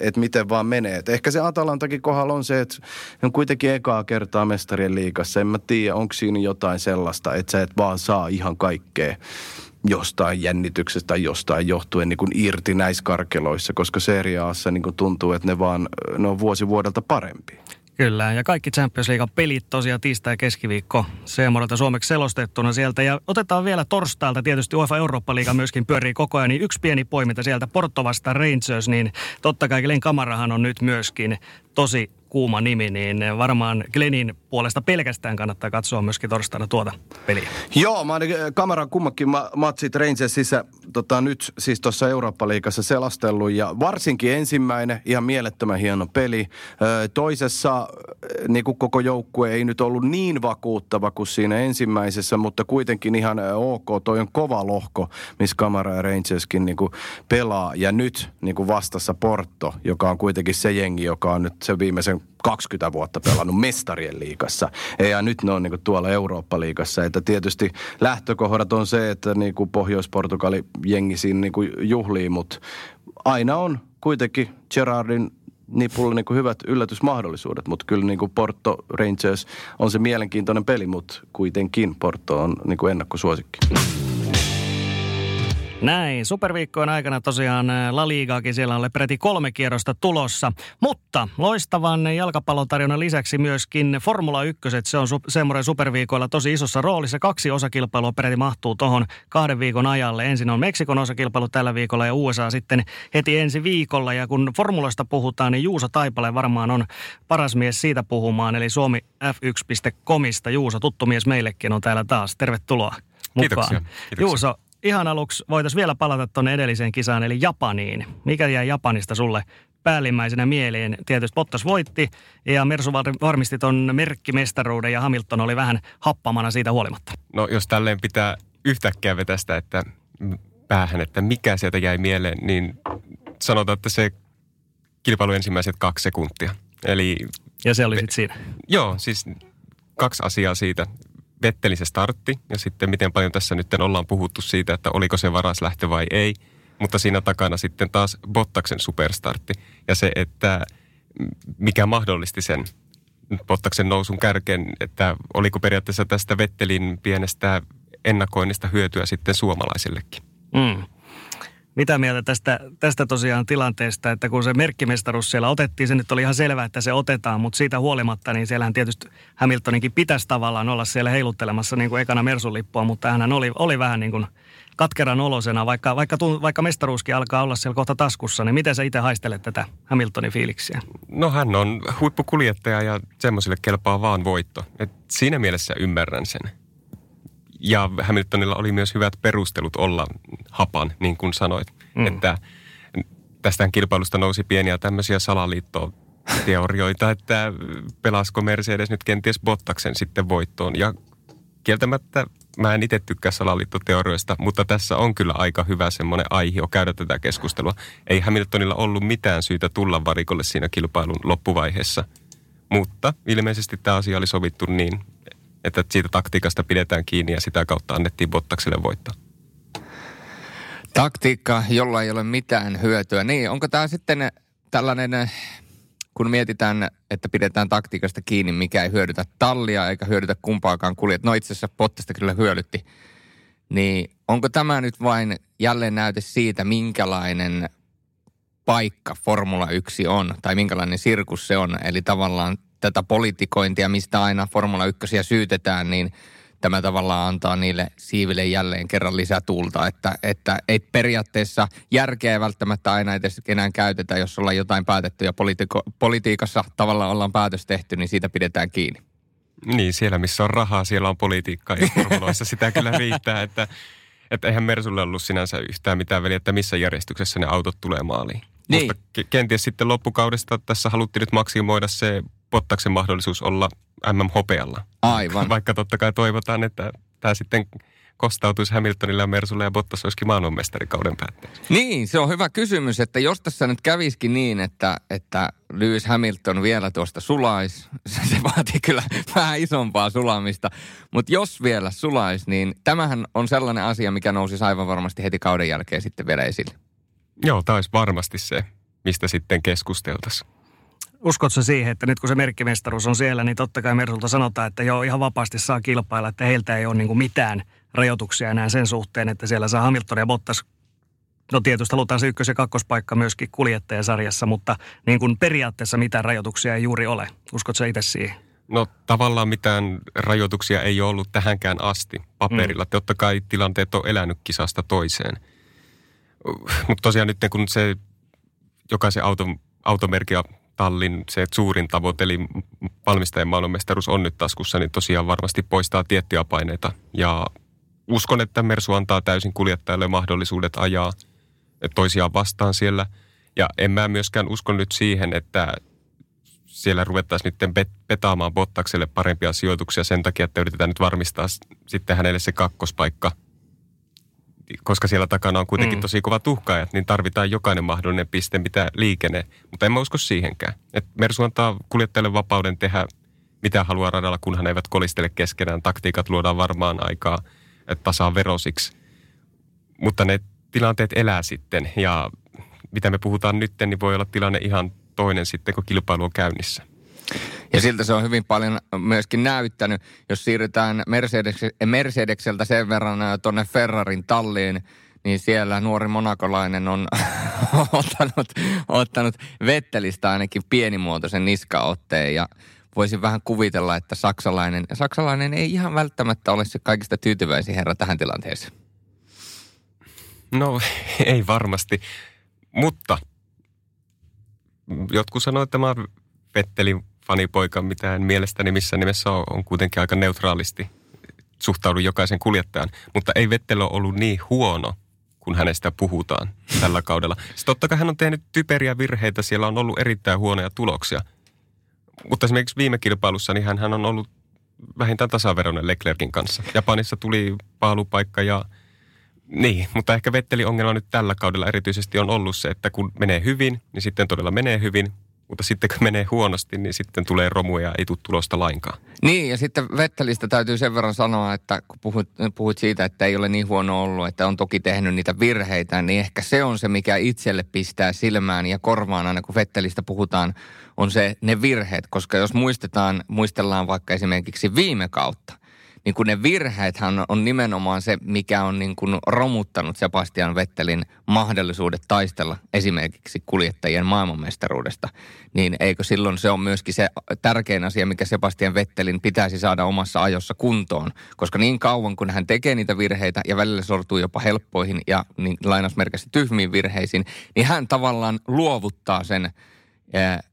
että miten vaan menee. Et ehkä se Atalantakin kohdalla on se, että on kuitenkin ekaa kertaa mestarien liikassa. En mä tiedä, onko siinä jotain sellaista, että sä et vaan saa ihan kaikkea jostain jännityksestä tai jostain johtuen niin kuin irti näissä karkeloissa, koska seriaassa niin kuin tuntuu, että ne vaan ne on vuosi vuodelta parempi. Kyllä, ja kaikki Champions League pelit tosiaan tiistai keskiviikko Seemorelta suomeksi selostettuna sieltä. Ja otetaan vielä torstailta, tietysti UEFA Eurooppa-liiga myöskin pyörii koko ajan, niin yksi pieni poiminta sieltä Porto vasta Rangers, niin totta kai Glenn Kamarahan on nyt myöskin tosi kuuma nimi, niin varmaan Glenin puolesta pelkästään kannattaa katsoa myöskin torstaina tuota peliä. Joo, mä olen kameran kummakin ma- matsit Rangersissa tota, nyt siis tuossa Eurooppa-liigassa selastellut ja varsinkin ensimmäinen ihan mielettömän hieno peli. toisessa niin kuin koko joukkue ei nyt ollut niin vakuuttava kuin siinä ensimmäisessä, mutta kuitenkin ihan ok. Toi on kova lohko, missä Kamara ja Rangerskin niin kuin pelaa ja nyt niin kuin vastassa Porto, joka on kuitenkin se jengi, joka on nyt se viimeisen 20 vuotta pelannut mestarien liigassa. Ja nyt ne on niin kuin tuolla Eurooppa-liigassa. Että tietysti lähtökohdat on se, että niin kuin Pohjois-Portugali jengi siinä niin kuin juhlii, mutta aina on kuitenkin Gerardin nipulla niin kuin hyvät yllätysmahdollisuudet, mutta kyllä niin kuin Porto Rangers on se mielenkiintoinen peli, mutta kuitenkin Porto on niin kuin ennakkosuosikki. Näin, superviikkojen aikana tosiaan La Ligaakin siellä on peräti kolme kierrosta tulossa. Mutta loistavan jalkapallotarjonnan lisäksi myöskin Formula 1, se on semmoinen superviikoilla tosi isossa roolissa. Kaksi osakilpailua peräti mahtuu tuohon kahden viikon ajalle. Ensin on Meksikon osakilpailu tällä viikolla ja USA sitten heti ensi viikolla. Ja kun formulasta puhutaan, niin Juuso Taipale varmaan on paras mies siitä puhumaan. Eli Suomi F1.comista. Juuso, tuttu mies meillekin on täällä taas. Tervetuloa mukaan. Kiitoksia. Kiitoksia. Juuso, ihan aluksi voitaisiin vielä palata tuonne edelliseen kisaan, eli Japaniin. Mikä jäi Japanista sulle päällimmäisenä mieleen? Tietysti Bottas voitti ja Mersu varmisti ton merkkimestaruuden ja Hamilton oli vähän happamana siitä huolimatta. No jos tälleen pitää yhtäkkiä vetästä, että päähän, että mikä sieltä jäi mieleen, niin sanotaan, että se kilpailu ensimmäiset kaksi sekuntia. Eli, ja se oli sitten siinä? Joo, siis kaksi asiaa siitä. Vettelin se startti ja sitten miten paljon tässä nyt ollaan puhuttu siitä, että oliko se varas lähtö vai ei. Mutta siinä takana sitten taas Bottaksen superstartti ja se, että mikä mahdollisti sen Bottaksen nousun kärkeen, että oliko periaatteessa tästä Vettelin pienestä ennakoinnista hyötyä sitten suomalaisillekin. Mm. Mitä mieltä tästä, tästä tosiaan tilanteesta, että kun se merkkimestaruus siellä otettiin, se nyt oli ihan selvää, että se otetaan, mutta siitä huolimatta, niin siellähän tietysti Hamiltoninkin pitäisi tavallaan olla siellä heiluttelemassa niin kuin ekana Mersun lippua, mutta hän oli, oli vähän niin kuin katkeran olosena, vaikka, vaikka, vaikka mestaruuskin alkaa olla siellä kohta taskussa, niin miten sä itse haistelet tätä Hamiltonin fiiliksiä? No hän on huippukuljettaja ja semmoisille kelpaa vaan voitto. Et siinä mielessä ymmärrän sen. Ja Hamiltonilla oli myös hyvät perustelut olla hapan, niin kuin sanoit. Mm. Että tästä kilpailusta nousi pieniä tämmöisiä salaliittoteorioita, että pelasko Mercedes nyt kenties Bottaksen sitten voittoon. Ja kieltämättä mä en itse tykkää salaliittoteorioista, mutta tässä on kyllä aika hyvä semmoinen aihe käydä tätä keskustelua. Ei Hamiltonilla ollut mitään syytä tulla varikolle siinä kilpailun loppuvaiheessa. Mutta ilmeisesti tämä asia oli sovittu niin, että siitä taktiikasta pidetään kiinni ja sitä kautta annettiin Bottakselle voittaa. Taktiikka, jolla ei ole mitään hyötyä. Niin, onko tämä sitten tällainen, kun mietitään, että pidetään taktiikasta kiinni, mikä ei hyödytä tallia eikä hyödytä kumpaakaan kuljet. No itse asiassa Bottasta kyllä hyödytti. Niin onko tämä nyt vain jälleen näyte siitä, minkälainen paikka Formula 1 on, tai minkälainen sirkus se on. Eli tavallaan tätä politikointia, mistä aina Formula 1 syytetään, niin tämä tavallaan antaa niille siiville jälleen kerran lisätuulta, että, että ei periaatteessa järkeä ei välttämättä aina edes enää käytetä, jos ollaan jotain päätetty ja politiiko, politiikassa tavallaan ollaan päätös tehty, niin siitä pidetään kiinni. Niin, siellä missä on rahaa, siellä on politiikkaa ja formuloissa sitä kyllä riittää, että, että eihän Mersulle ollut sinänsä yhtään mitään väliä, että missä järjestyksessä ne autot tulee maaliin. Niin. Mutta kenties sitten loppukaudesta tässä haluttiin nyt maksimoida se Bottaksen mahdollisuus olla MM-hopealla. Aivan. Vaikka totta kai toivotaan, että tämä sitten kostautuisi Hamiltonille ja Mersulle ja Bottas olisikin maailmanmestarikauden päätteeksi. Niin, se on hyvä kysymys, että jos tässä nyt käviskin niin, että, että Lewis Hamilton vielä tuosta sulais, se vaatii kyllä vähän isompaa sulamista, mutta jos vielä sulais, niin tämähän on sellainen asia, mikä nousi aivan varmasti heti kauden jälkeen sitten vielä esille. Joo, tämä olisi varmasti se, mistä sitten keskusteltaisiin. Uskotko siihen, että nyt kun se merkkimestaruus on siellä, niin totta kai Mersulta sanotaan, että joo, ihan vapaasti saa kilpailla, että heiltä ei ole niin mitään rajoituksia enää sen suhteen, että siellä saa Hamilton ja Bottas No tietysti halutaan se ykkös- ja kakkospaikka myöskin kuljettajasarjassa, mutta niin kuin periaatteessa mitään rajoituksia ei juuri ole. Uskotko itse siihen? No tavallaan mitään rajoituksia ei ole ollut tähänkään asti paperilla. Mm. Totta kai tilanteet on elänyt kisasta toiseen. Mutta tosiaan nyt kun se jokaisen auto, automerkki tallin se suurin tavoite, eli valmistajan maailmanmestaruus on nyt taskussa, niin tosiaan varmasti poistaa tiettyjä paineita. Ja uskon, että Mersu antaa täysin kuljettajalle mahdollisuudet ajaa toisiaan vastaan siellä. Ja en mä myöskään usko nyt siihen, että siellä ruvettaisiin nyt petaamaan Bottakselle parempia sijoituksia sen takia, että yritetään nyt varmistaa sitten hänelle se kakkospaikka – koska siellä takana on kuitenkin mm. tosi kova tuhkaajat, niin tarvitaan jokainen mahdollinen piste, mitä liikenne. Mutta en mä usko siihenkään. Et Mersu antaa kuljettajalle vapauden tehdä mitä haluaa radalla, kunhan eivät kolistele keskenään. Taktiikat luodaan varmaan aikaa tasaan verosiksi. Mutta ne tilanteet elää sitten ja mitä me puhutaan nyt, niin voi olla tilanne ihan toinen sitten, kun kilpailu on käynnissä. Ja siltä se on hyvin paljon myöskin näyttänyt. Jos siirrytään Mercedes, Mercedekseltä sen verran tuonne Ferrarin talliin, niin siellä nuori monakolainen on ottanut, ottanut Vettelistä ainakin pienimuotoisen niskaotteen ja voisin vähän kuvitella, että saksalainen, saksalainen ei ihan välttämättä ole se kaikista tyytyväisin herra tähän tilanteeseen. No ei varmasti, mutta jotkut sanoivat, että tämä Vettelin fanipoika mitään mielestäni missä nimessä on, on kuitenkin aika neutraalisti suhtaudun jokaisen kuljettajan. Mutta ei Vettel ole ollut niin huono, kun hänestä puhutaan tällä kaudella. Sitten totta kai hän on tehnyt typeriä virheitä, siellä on ollut erittäin huonoja tuloksia. Mutta esimerkiksi viime kilpailussa niin hän, hän on ollut vähintään tasaveroinen Leclerkin kanssa. Japanissa tuli paalupaikka ja niin, mutta ehkä Vettelin ongelma nyt tällä kaudella erityisesti on ollut se, että kun menee hyvin, niin sitten todella menee hyvin Mutta sitten kun menee huonosti, niin sitten tulee romuja ja ei tule tulosta lainkaan. Niin, ja sitten Vettelistä täytyy sen verran sanoa, että kun puhuit, puhuit siitä, että ei ole niin huono ollut, että on toki tehnyt niitä virheitä, niin ehkä se on se, mikä itselle pistää silmään ja korvaan aina, kun Vettelistä puhutaan, on se ne virheet. Koska jos muistetaan, muistellaan vaikka esimerkiksi viime kautta, niin kuin ne virheethän on nimenomaan se, mikä on niin kuin romuttanut Sebastian Vettelin mahdollisuudet taistella esimerkiksi kuljettajien maailmanmestaruudesta. Niin eikö silloin se on myöskin se tärkein asia, mikä Sebastian Vettelin pitäisi saada omassa ajossa kuntoon. Koska niin kauan kun hän tekee niitä virheitä ja välillä sortuu jopa helppoihin ja niin lainausmerkästi tyhmiin virheisiin, niin hän tavallaan luovuttaa sen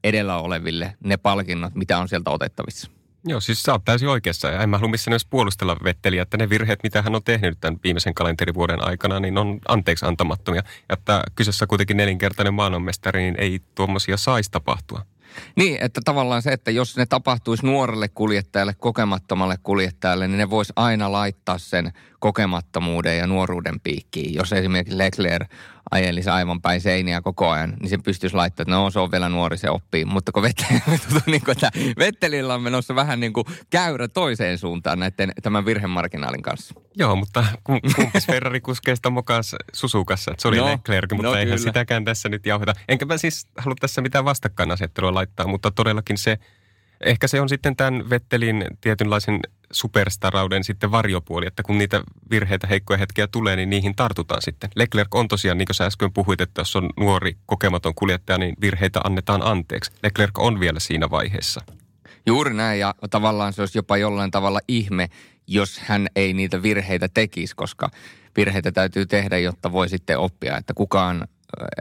edellä oleville ne palkinnot, mitä on sieltä otettavissa. Joo, siis sä oot täysin oikeassa. En mä halua missään edes puolustella Vetteliä, että ne virheet, mitä hän on tehnyt tämän viimeisen kalenterivuoden aikana, niin on anteeksi antamattomia. Ja että kyseessä kuitenkin nelinkertainen maailmanmestari, niin ei tuommoisia saisi tapahtua. Niin, että tavallaan se, että jos ne tapahtuisi nuorelle kuljettajalle, kokemattomalle kuljettajalle, niin ne voisi aina laittaa sen kokemattomuuden ja nuoruuden piikkiin. Jos esimerkiksi Leclerc ajelisi aivan päin seiniä koko ajan, niin se pystyisi laittamaan, että no se on vielä nuori, se oppii. Mutta kun Vettelillä, niin kuin, että Vettelillä on menossa vähän niin kuin käyrä toiseen suuntaan näiden, tämän virhemarginaalin kanssa. Joo, mutta kumpis Ferrari kuskeista mokas Susukassa, että se oli no, Leclerc, mutta no, eihän kyllä. sitäkään tässä nyt jauheta. Enkä mä siis halua tässä mitään vastakkainasettelua laittaa, mutta todellakin se, ehkä se on sitten tämän Vettelin tietynlaisen superstarauden sitten varjopuoli, että kun niitä virheitä, heikkoja hetkiä tulee, niin niihin tartutaan sitten. Leclerc on tosiaan, niin kuin sä äsken puhuit, että jos on nuori kokematon kuljettaja, niin virheitä annetaan anteeksi. Leclerc on vielä siinä vaiheessa. Juuri näin, ja tavallaan se olisi jopa jollain tavalla ihme, jos hän ei niitä virheitä tekisi, koska virheitä täytyy tehdä, jotta voi sitten oppia, että kukaan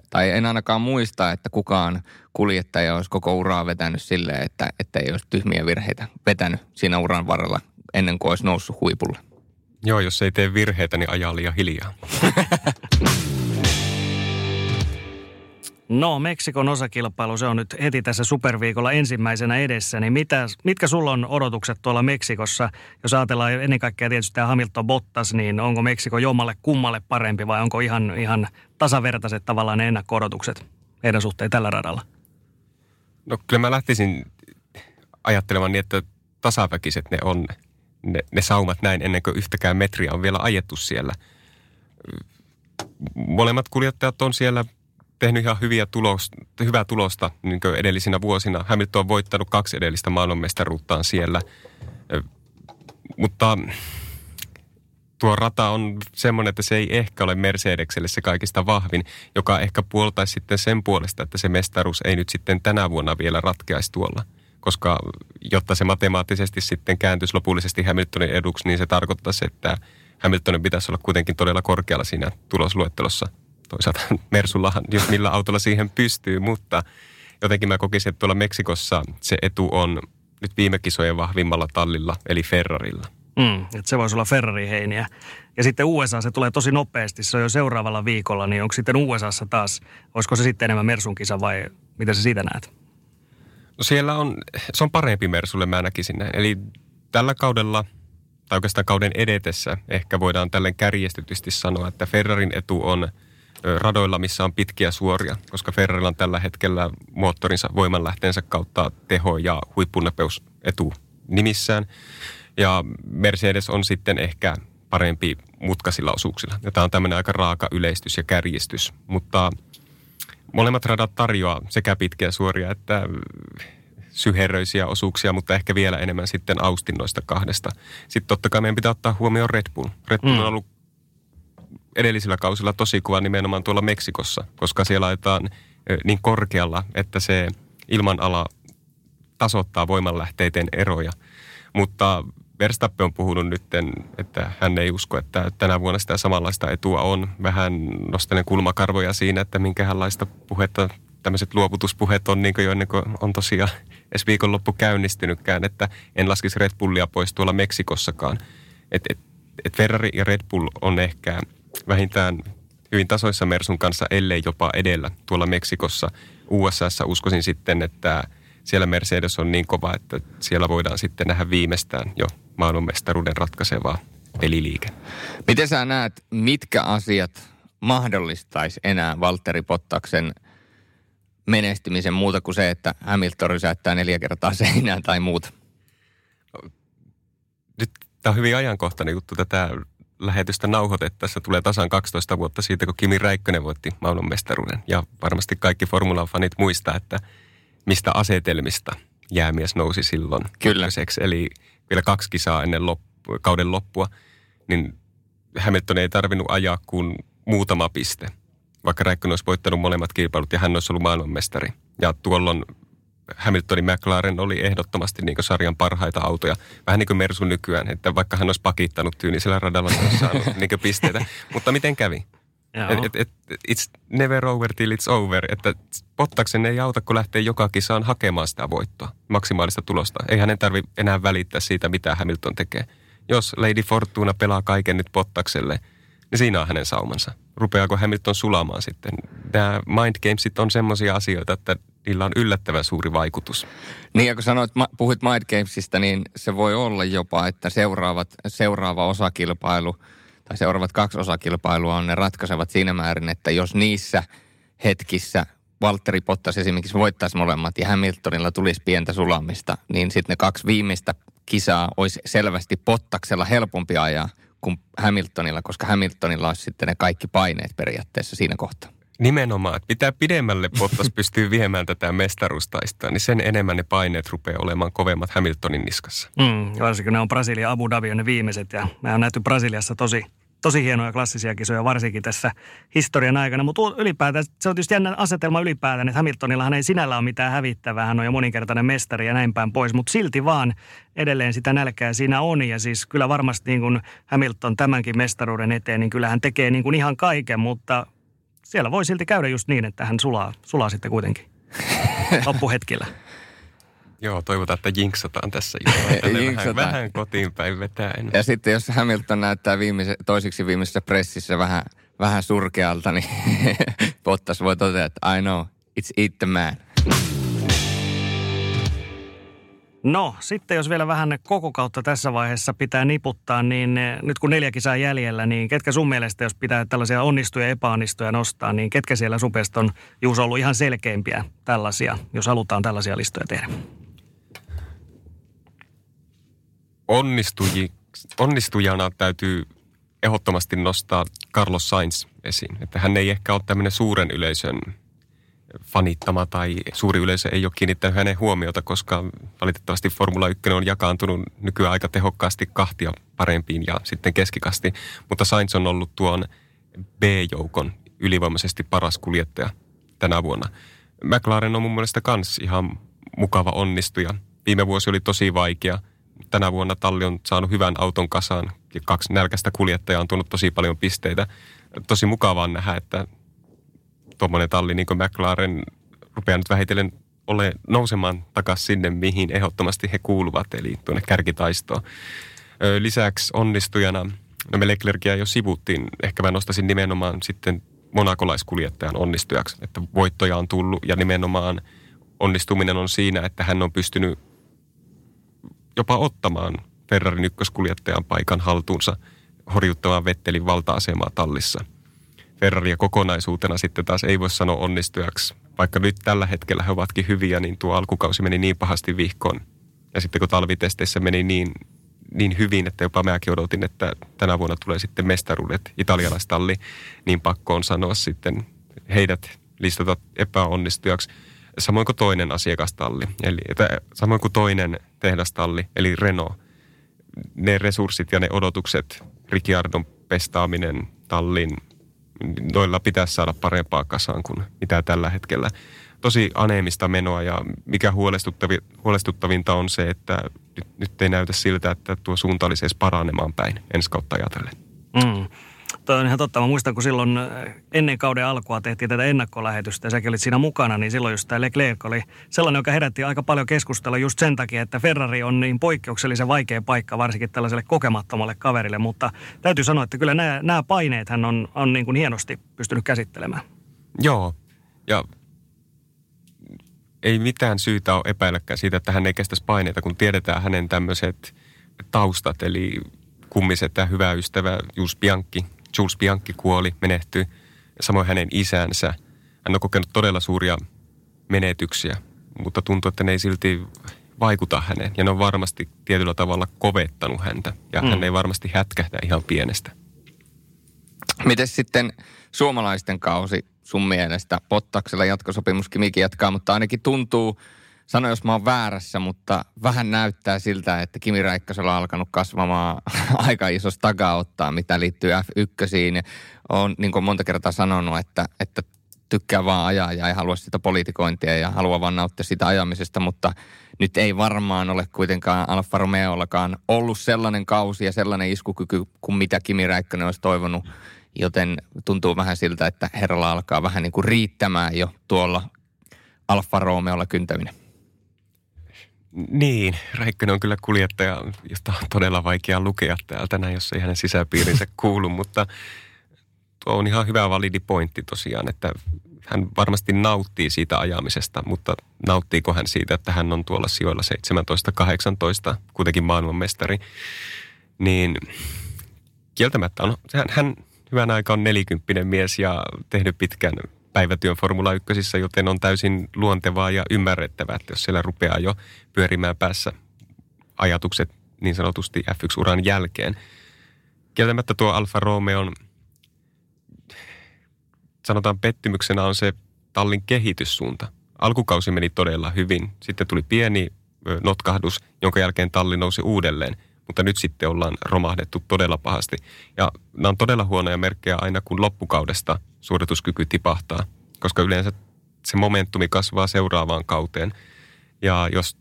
tai en ainakaan muista, että kukaan kuljettaja olisi koko uraa vetänyt silleen, että, että ei olisi tyhmiä virheitä vetänyt siinä uran varrella ennen kuin olisi noussut huipulle. Joo, jos ei tee virheitä, niin ajaa liian hiljaa. No, Meksikon osakilpailu, se on nyt heti tässä superviikolla ensimmäisenä edessä. Niin mitä, mitkä sulla on odotukset tuolla Meksikossa? Jos ajatellaan ennen kaikkea tietysti tämä Hamilton Bottas, niin onko Meksiko jommalle kummalle parempi vai onko ihan, ihan tasavertaiset tavallaan ne ennakko-odotukset heidän suhteen tällä radalla? No kyllä mä lähtisin ajattelemaan niin, että tasaväkiset ne on ne, ne saumat näin ennen kuin yhtäkään metriä on vielä ajettu siellä. Molemmat kuljettajat on siellä tehnyt ihan hyviä tulos, hyvää tulosta niin edellisinä vuosina. Hamilton on voittanut kaksi edellistä maailmanmestaruuttaan siellä. Mutta tuo rata on semmoinen, että se ei ehkä ole Mercedekselle se kaikista vahvin, joka ehkä puoltaisi sitten sen puolesta, että se mestaruus ei nyt sitten tänä vuonna vielä ratkeaisi tuolla. Koska jotta se matemaattisesti sitten kääntyisi lopullisesti Hamiltonin eduksi, niin se tarkoittaisi, että Hamiltonin pitäisi olla kuitenkin todella korkealla siinä tulosluettelossa toisaalta Mersullahan, jos millä autolla siihen pystyy, mutta jotenkin mä kokisin, että tuolla Meksikossa se etu on nyt viime kisojen vahvimmalla tallilla, eli Ferrarilla. Mm, että se voisi olla Ferrari-heiniä. Ja sitten USA se tulee tosi nopeasti, se on jo seuraavalla viikolla, niin onko sitten USAssa taas, olisiko se sitten enemmän Mersun kisa vai miten sä siitä näet? Siellä on, se on parempi Mersulle mä näkisin näin. Eli tällä kaudella, tai oikeastaan kauden edetessä, ehkä voidaan tälleen kärjestetysti sanoa, että Ferrarin etu on – radoilla, missä on pitkiä suoria, koska Ferrarilla on tällä hetkellä moottorinsa voimanlähteensä kautta teho- ja huippunopeus etu nimissään. Ja Mercedes on sitten ehkä parempi mutkaisilla osuuksilla. Ja tämä on tämmöinen aika raaka yleistys ja kärjistys, mutta molemmat radat tarjoaa sekä pitkiä suoria että syheröisiä osuuksia, mutta ehkä vielä enemmän sitten Austin noista kahdesta. Sitten totta kai meidän pitää ottaa huomioon Red Bull. Red Bull mm. on ollut edellisillä kausilla tosi kuva nimenomaan tuolla Meksikossa, koska siellä laitetaan niin korkealla, että se ilmanala tasoittaa voimanlähteiden eroja. Mutta Verstappen on puhunut nyt, että hän ei usko, että tänä vuonna sitä samanlaista etua on. Vähän nostelen kulmakarvoja siinä, että minkälaista puhetta tämmöiset luovutuspuheet on niin jo ennen kuin on tosiaan edes viikonloppu käynnistynytkään, että en laskisi Red Bullia pois tuolla Meksikossakaan. Et, et, et Ferrari ja Red Bull on ehkä vähintään hyvin tasoissa Mersun kanssa, ellei jopa edellä tuolla Meksikossa. USAssa uskoisin sitten, että siellä Mercedes on niin kova, että siellä voidaan sitten nähdä viimeistään jo maailmanmestaruuden ratkaisevaa peliliike. Miten sä näet, mitkä asiat mahdollistaisi enää Valtteri Pottaksen menestymisen muuta kuin se, että Hamilton rysäyttää neljä kertaa seinään tai muuta? Nyt tämä on hyvin ajankohtainen juttu tätä lähetystä nauhoitettaessa tulee tasan 12 vuotta siitä, kun Kimi Räikkönen voitti maailmanmestaruuden. Ja varmasti kaikki Formula-fanit muistaa, että mistä asetelmista jäämies nousi silloin Kyllä. Eli vielä kaksi kisaa ennen loppu, kauden loppua, niin Hamilton ei tarvinnut ajaa kuin muutama piste. Vaikka Räikkönen olisi voittanut molemmat kilpailut ja hän olisi ollut maailmanmestari. Ja tuolloin Hamiltonin McLaren oli ehdottomasti niin sarjan parhaita autoja. Vähän niin kuin Mersu nykyään, että vaikka hän olisi pakittanut tyynisellä radalla, niin olisi saanut niin pisteitä. Mutta miten kävi? Et, et, et, it's never over till it's over. Että Pottaksen ei auta, kun lähtee joka kisaan hakemaan sitä voittoa, maksimaalista tulosta. Ei hänen tarvi enää välittää siitä, mitä Hamilton tekee. Jos Lady Fortuna pelaa kaiken nyt Pottakselle, niin siinä on hänen saumansa. Rupeaako Hamilton sulamaan sitten? Nämä mind gamesit on semmoisia asioita, että niillä on yllättävän suuri vaikutus. Niin ja kun sanoit, puhuit Mind Gamesista, niin se voi olla jopa, että seuraavat, seuraava osakilpailu tai seuraavat kaksi osakilpailua on ne ratkaisevat siinä määrin, että jos niissä hetkissä Valtteri Pottas esimerkiksi voittaisi molemmat ja Hamiltonilla tulisi pientä sulamista, niin sitten ne kaksi viimeistä kisaa olisi selvästi Pottaksella helpompi ajaa kuin Hamiltonilla, koska Hamiltonilla olisi sitten ne kaikki paineet periaatteessa siinä kohtaa. Nimenomaan, että mitä pidemmälle Bottas pystyy viemään tätä mestaruustaista, niin sen enemmän ne paineet rupeaa olemaan kovemmat Hamiltonin niskassa. Mm, varsinkin ne on Brasilia, Abu Dhabi on ne viimeiset ja me on nähty Brasiliassa tosi, tosi hienoja klassisia kisoja, varsinkin tässä historian aikana. Mutta ylipäätään, se on tietysti jännä asetelma ylipäätään, että Hamiltonillahan ei sinällä ole mitään hävittävää. Hän on jo moninkertainen mestari ja näin päin pois, mutta silti vaan edelleen sitä nälkää siinä on. Ja siis kyllä varmasti niin kuin Hamilton tämänkin mestaruuden eteen, niin kyllä hän tekee niin kuin ihan kaiken, mutta siellä voi silti käydä just niin, että hän sulaa, sulaa sitten kuitenkin loppuhetkillä. Joo, toivotaan, että jinksataan tässä vähän, vähän kotiin päin vetäen. Ja sitten jos Hamilton näyttää viimeise, toisiksi viimeisessä pressissä vähän, vähän surkealta, niin Bottas voi todeta, että I know, it's eat the man. No, sitten jos vielä vähän koko kautta tässä vaiheessa pitää niputtaa, niin eh, nyt kun neljä kisaa jäljellä, niin ketkä sun mielestä, jos pitää tällaisia onnistuja ja epäonnistuja nostaa, niin ketkä siellä supesta on Juus ollut ihan selkeimpiä tällaisia, jos halutaan tällaisia listoja tehdä? Onnistuji, onnistujana täytyy ehdottomasti nostaa Carlos Sainz esiin. Että hän ei ehkä ole tämmöinen suuren yleisön fanittama tai suuri yleisö ei ole kiinnittänyt hänen huomiota, koska valitettavasti Formula 1 on jakaantunut nykyään aika tehokkaasti kahtia parempiin ja sitten keskikasti. Mutta Sainz on ollut tuon B-joukon ylivoimaisesti paras kuljettaja tänä vuonna. McLaren on mun mielestä kans ihan mukava onnistuja. Viime vuosi oli tosi vaikea. Tänä vuonna talli on saanut hyvän auton kasaan kaksi nälkäistä kuljettajaa on tullut tosi paljon pisteitä. Tosi mukavaa nähdä, että tuommoinen talli niin kuin McLaren rupeaa nyt vähitellen ole nousemaan takaisin sinne, mihin ehdottomasti he kuuluvat, eli tuonne kärkitaistoon. Lisäksi onnistujana, no me Leclercia jo sivuttiin, ehkä mä nostaisin nimenomaan sitten monakolaiskuljettajan onnistujaksi, että voittoja on tullut ja nimenomaan onnistuminen on siinä, että hän on pystynyt jopa ottamaan Ferrarin ykköskuljettajan paikan haltuunsa horjuttamaan Vettelin valta-asemaa tallissa – Ferraria kokonaisuutena sitten taas ei voi sanoa onnistujaksi. Vaikka nyt tällä hetkellä he ovatkin hyviä, niin tuo alkukausi meni niin pahasti vihkoon. Ja sitten kun talvitesteissä meni niin, niin hyvin, että jopa mäkin odotin, että tänä vuonna tulee sitten mestaruudet italialaistalli, niin pakko on sanoa sitten heidät listata epäonnistujaksi. Samoin kuin toinen asiakastalli, eli että, samoin kuin toinen tehdastalli, eli Renault. Ne resurssit ja ne odotukset, Ricciardon pestaaminen, tallin noilla pitäisi saada parempaa kasaan kuin mitä tällä hetkellä. Tosi aneemista menoa ja mikä huolestuttavi, huolestuttavinta on se, että nyt, nyt ei näytä siltä, että tuo suunta olisi edes paranemaan päin ensi kautta ajatellen. Mm. Toi on ihan totta. Mä muistan, kun silloin äh, ennen kauden alkua tehtiin tätä ennakkolähetystä ja säkin olit siinä mukana, niin silloin just tämä Leclerc oli sellainen, joka herätti aika paljon keskustelua just sen takia, että Ferrari on niin poikkeuksellisen vaikea paikka varsinkin tällaiselle kokemattomalle kaverille, mutta täytyy sanoa, että kyllä nämä, nämä paineet hän on, on niin kuin hienosti pystynyt käsittelemään. Joo, ja ei mitään syytä ole epäilläkään siitä, että hän ei kestäisi paineita, kun tiedetään hänen tämmöiset taustat, eli kummiset ja hyvä ystävä Jus Bianchi, Jules Bianchi kuoli, menehtyi. Samoin hänen isänsä. Hän on kokenut todella suuria menetyksiä, mutta tuntuu, että ne ei silti vaikuta häneen. Ja ne on varmasti tietyllä tavalla kovettanut häntä. Ja mm. hän ei varmasti hätkähdä ihan pienestä. Miten sitten suomalaisten kausi sun mielestä? Pottaksella jatkosopimus Kimikin jatkaa, mutta ainakin tuntuu, sano jos mä oon väärässä, mutta vähän näyttää siltä, että Kimi Räikkösellä on alkanut kasvamaan aika isosta takaottaa, mitä liittyy F1. On niin kuin monta kertaa sanonut, että, että tykkää vaan ajaa ja ei halua sitä politikointia ja haluaa vaan nauttia sitä ajamisesta, mutta nyt ei varmaan ole kuitenkaan Alfa Romeollakaan ollut sellainen kausi ja sellainen iskukyky kuin mitä Kimi Räikkönen olisi toivonut, joten tuntuu vähän siltä, että herralla alkaa vähän niin kuin riittämään jo tuolla Alfa Romeolla kyntäminen. Niin, Räikkönen on kyllä kuljettaja, josta on todella vaikea lukea täältä näin, jos ei hänen sisäpiirinsä kuulu, mutta tuo on ihan hyvä validi pointti tosiaan, että hän varmasti nauttii siitä ajamisesta, mutta nauttiiko hän siitä, että hän on tuolla sijoilla 17-18, kuitenkin maailmanmestari, niin kieltämättä on, hän, hän hyvän aika on nelikymppinen mies ja tehnyt pitkän päivätyön Formula 1, joten on täysin luontevaa ja ymmärrettävää, että jos siellä rupeaa jo pyörimään päässä ajatukset niin sanotusti F1-uran jälkeen. Kieltämättä tuo Alfa Romeo sanotaan pettymyksenä on se tallin kehityssuunta. Alkukausi meni todella hyvin. Sitten tuli pieni notkahdus, jonka jälkeen talli nousi uudelleen. Mutta nyt sitten ollaan romahdettu todella pahasti. Ja nämä on todella huonoja merkkejä aina, kun loppukaudesta suorituskyky tipahtaa. Koska yleensä se momentumi kasvaa seuraavaan kauteen. Ja jos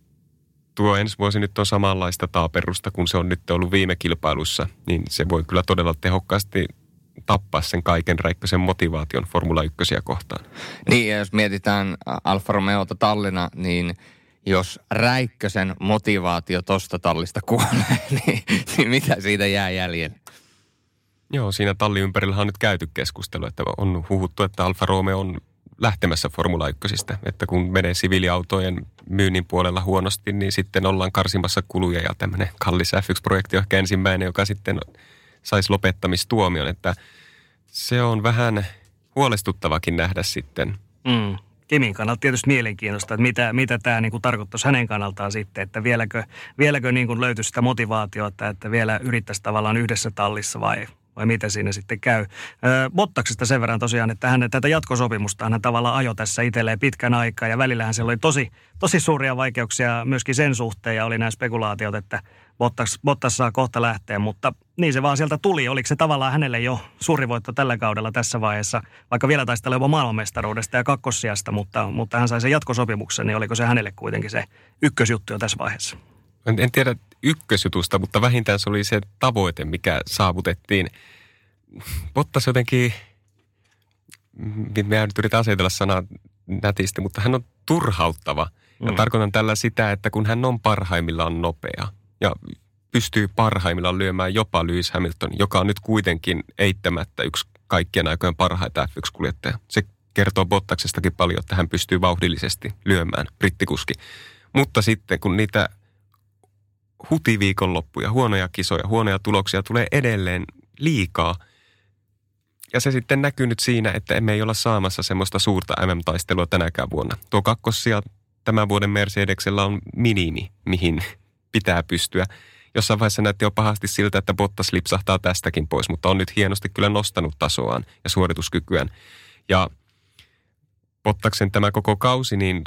tuo ensi vuosi nyt on samanlaista taaperusta kuin se on nyt ollut viime kilpailussa, niin se voi kyllä todella tehokkaasti tappaa sen kaiken räikkösen motivaation Formula 1 kohtaan. Niin, ja jos mietitään Alfa Romeota Tallinna, niin jos Räikkösen motivaatio tosta tallista kuolee, niin, niin mitä siitä jää jäljelle? Joo, siinä tallin ympärillä on nyt käyty keskustelu, että on huhuttu, että Alfa Romeo on lähtemässä Formula 1. Että kun menee siviiliautojen myynnin puolella huonosti, niin sitten ollaan karsimassa kuluja ja tämmöinen kallis F1-projekti on ehkä ensimmäinen, joka sitten saisi lopettamistuomion, että se on vähän huolestuttavakin nähdä sitten. Mm. Kemin kannalta tietysti mielenkiintoista, että mitä, mitä tämä niin kuin tarkoittaisi hänen kannaltaan sitten, että vieläkö, vieläkö niin kuin löytyisi sitä motivaatiota, että vielä yrittäisi tavallaan yhdessä tallissa vai, vai mitä siinä sitten käy. Bottaksesta sen verran tosiaan, että hän tätä jatkosopimusta hän tavallaan ajo tässä itselleen pitkän aikaa ja välillähän siellä oli tosi, tosi suuria vaikeuksia myöskin sen suhteen ja oli nämä spekulaatiot, että Bottas, Bottas saa kohta lähteä, mutta niin se vaan sieltä tuli. Oliko se tavallaan hänelle jo suuri voitto tällä kaudella tässä vaiheessa, vaikka vielä taistelee jopa maailmanmestaruudesta ja kakkossiasta, mutta, mutta hän sai sen jatkosopimuksen, niin oliko se hänelle kuitenkin se ykkösjuttu jo tässä vaiheessa? En, en tiedä ykkösjutusta, mutta vähintään se oli se tavoite, mikä saavutettiin. Bottas jotenkin, me nyt yritän asetella sanaa nätisti, mutta hän on turhauttava. Ja mm. tarkoitan tällä sitä, että kun hän on parhaimmillaan nopea ja pystyy parhaimmillaan lyömään jopa Lewis Hamilton, joka on nyt kuitenkin eittämättä yksi kaikkien aikojen parhaita F1-kuljettaja. Se kertoo Bottaksestakin paljon, että hän pystyy vauhdillisesti lyömään brittikuski. Mutta sitten kun niitä hutiviikonloppuja, huonoja kisoja, huonoja tuloksia tulee edelleen liikaa. Ja se sitten näkyy nyt siinä, että emme ei olla saamassa semmoista suurta MM-taistelua tänäkään vuonna. Tuo kakkossia tämän vuoden Mercedesellä on minimi, mihin pitää pystyä. Jossain vaiheessa näytti jo pahasti siltä, että Bottas lipsahtaa tästäkin pois, mutta on nyt hienosti kyllä nostanut tasoaan ja suorituskykyään. Ja Bottaksen tämä koko kausi, niin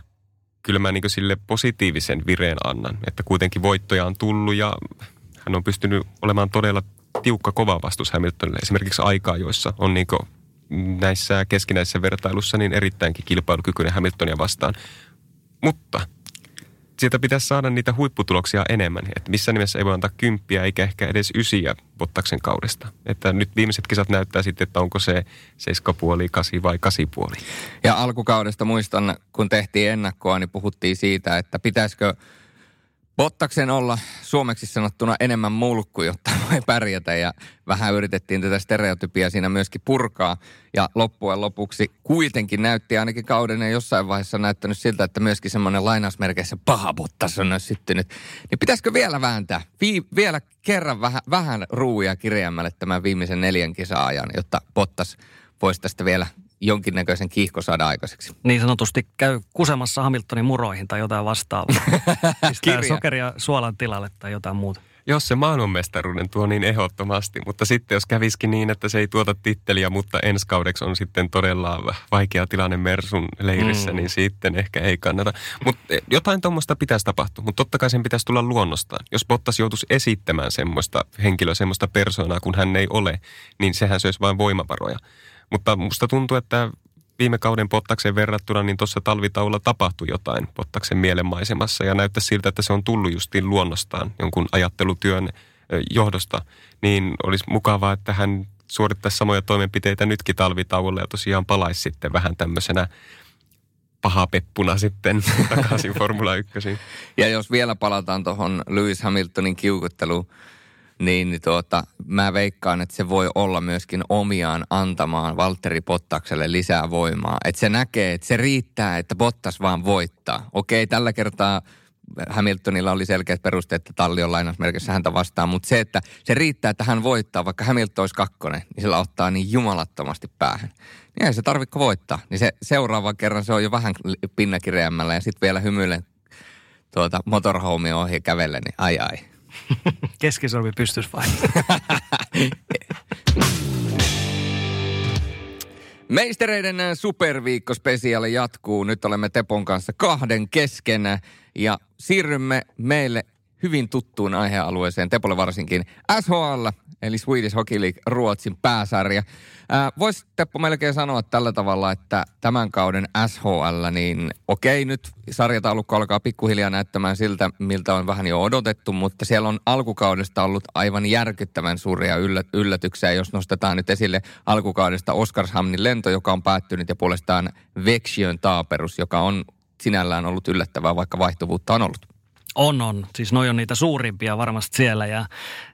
kyllä mä niin sille positiivisen vireen annan. Että kuitenkin voittoja on tullut ja hän on pystynyt olemaan todella tiukka kova vastus Hamiltonille. Esimerkiksi aikaa, joissa on niin näissä keskinäisissä vertailussa niin erittäinkin kilpailukykyinen Hamiltonia vastaan. Mutta sieltä pitäisi saada niitä huipputuloksia enemmän. Että missä nimessä ei voi antaa kymppiä eikä ehkä edes ysiä Bottaksen kaudesta. Että nyt viimeiset kisat näyttää sitten, että onko se seiskapuoli, kasi vai kasipuoli. Ja alkukaudesta muistan, kun tehtiin ennakkoa, niin puhuttiin siitä, että pitäisikö Bottaksen olla suomeksi sanottuna enemmän mulkku, jotta voi pärjätä ja vähän yritettiin tätä stereotypia siinä myöskin purkaa. Ja loppujen lopuksi kuitenkin näytti ainakin kauden ja jossain vaiheessa näyttänyt siltä, että myöskin semmoinen lainausmerkeissä paha Bottas on syttynyt. Niin pitäisikö vielä vääntää, vi- vielä kerran vähän, vähän ruuia kirjaimelle tämän viimeisen neljän kisaajan, jotta Bottas voisi tästä vielä jonkinnäköisen kiihko saada aikaiseksi. Niin sanotusti käy kusemassa Hamiltonin muroihin tai jotain vastaavaa. Pistää Kirja. sokeria suolan tilalle tai jotain muuta. Jos se maailmanmestaruuden tuo niin ehdottomasti, mutta sitten jos käviskin niin, että se ei tuota titteliä, mutta ensi kaudeksi on sitten todella vaikea tilanne Mersun leirissä, mm. niin sitten ehkä ei kannata. Mutta jotain tuommoista pitäisi tapahtua, mutta totta kai sen pitäisi tulla luonnostaan. Jos Bottas joutuisi esittämään semmoista henkilöä, semmoista persoonaa, kun hän ei ole, niin sehän söisi vain voimavaroja. Mutta musta tuntuu, että viime kauden Pottaksen verrattuna, niin tuossa talvitaulla tapahtui jotain Pottaksen mielenmaisemassa ja näyttää siltä, että se on tullut justiin luonnostaan jonkun ajattelutyön johdosta. Niin olisi mukavaa, että hän suorittaisi samoja toimenpiteitä nytkin talvitauolla ja tosiaan palaisi sitten vähän tämmöisenä pahapeppuna sitten takaisin Formula 1. Ja jos vielä palataan tuohon Lewis Hamiltonin kiukutteluun, niin niin tuota, mä veikkaan, että se voi olla myöskin omiaan antamaan Valtteri Bottakselle lisää voimaa. Että se näkee, että se riittää, että Bottas vaan voittaa. Okei, tällä kertaa Hamiltonilla oli selkeät perusteet, että talli on lainausmerkissä häntä vastaan, mutta se, että se riittää, että hän voittaa, vaikka Hamilton olisi kakkonen, niin sillä ottaa niin jumalattomasti päähän. Niin ei se tarvitse voittaa. Niin se seuraava kerran se on jo vähän pinnakireämmällä ja sitten vielä hymyilen tuota motorhomea ohi kävelle, niin ai ai. Keskisormi pystys vai? Meistereiden superviikkospesiaali jatkuu. Nyt olemme Tepon kanssa kahden kesken ja siirrymme meille hyvin tuttuun aihealueeseen, Tepolle varsinkin, SHL, eli Swedish Hockey League, Ruotsin pääsarja. Voisi Teppo melkein sanoa tällä tavalla, että tämän kauden SHL, niin okei, nyt sarjataulukko alkaa pikkuhiljaa näyttämään siltä, miltä on vähän jo odotettu, mutta siellä on alkukaudesta ollut aivan järkyttävän suuria yllät- yllätyksiä, jos nostetaan nyt esille alkukaudesta Oskarshamnin lento, joka on päättynyt, ja puolestaan Veksiön taaperus, joka on sinällään ollut yllättävää, vaikka vaihtuvuutta on ollut. On, on. Siis noi on niitä suurimpia varmasti siellä ja,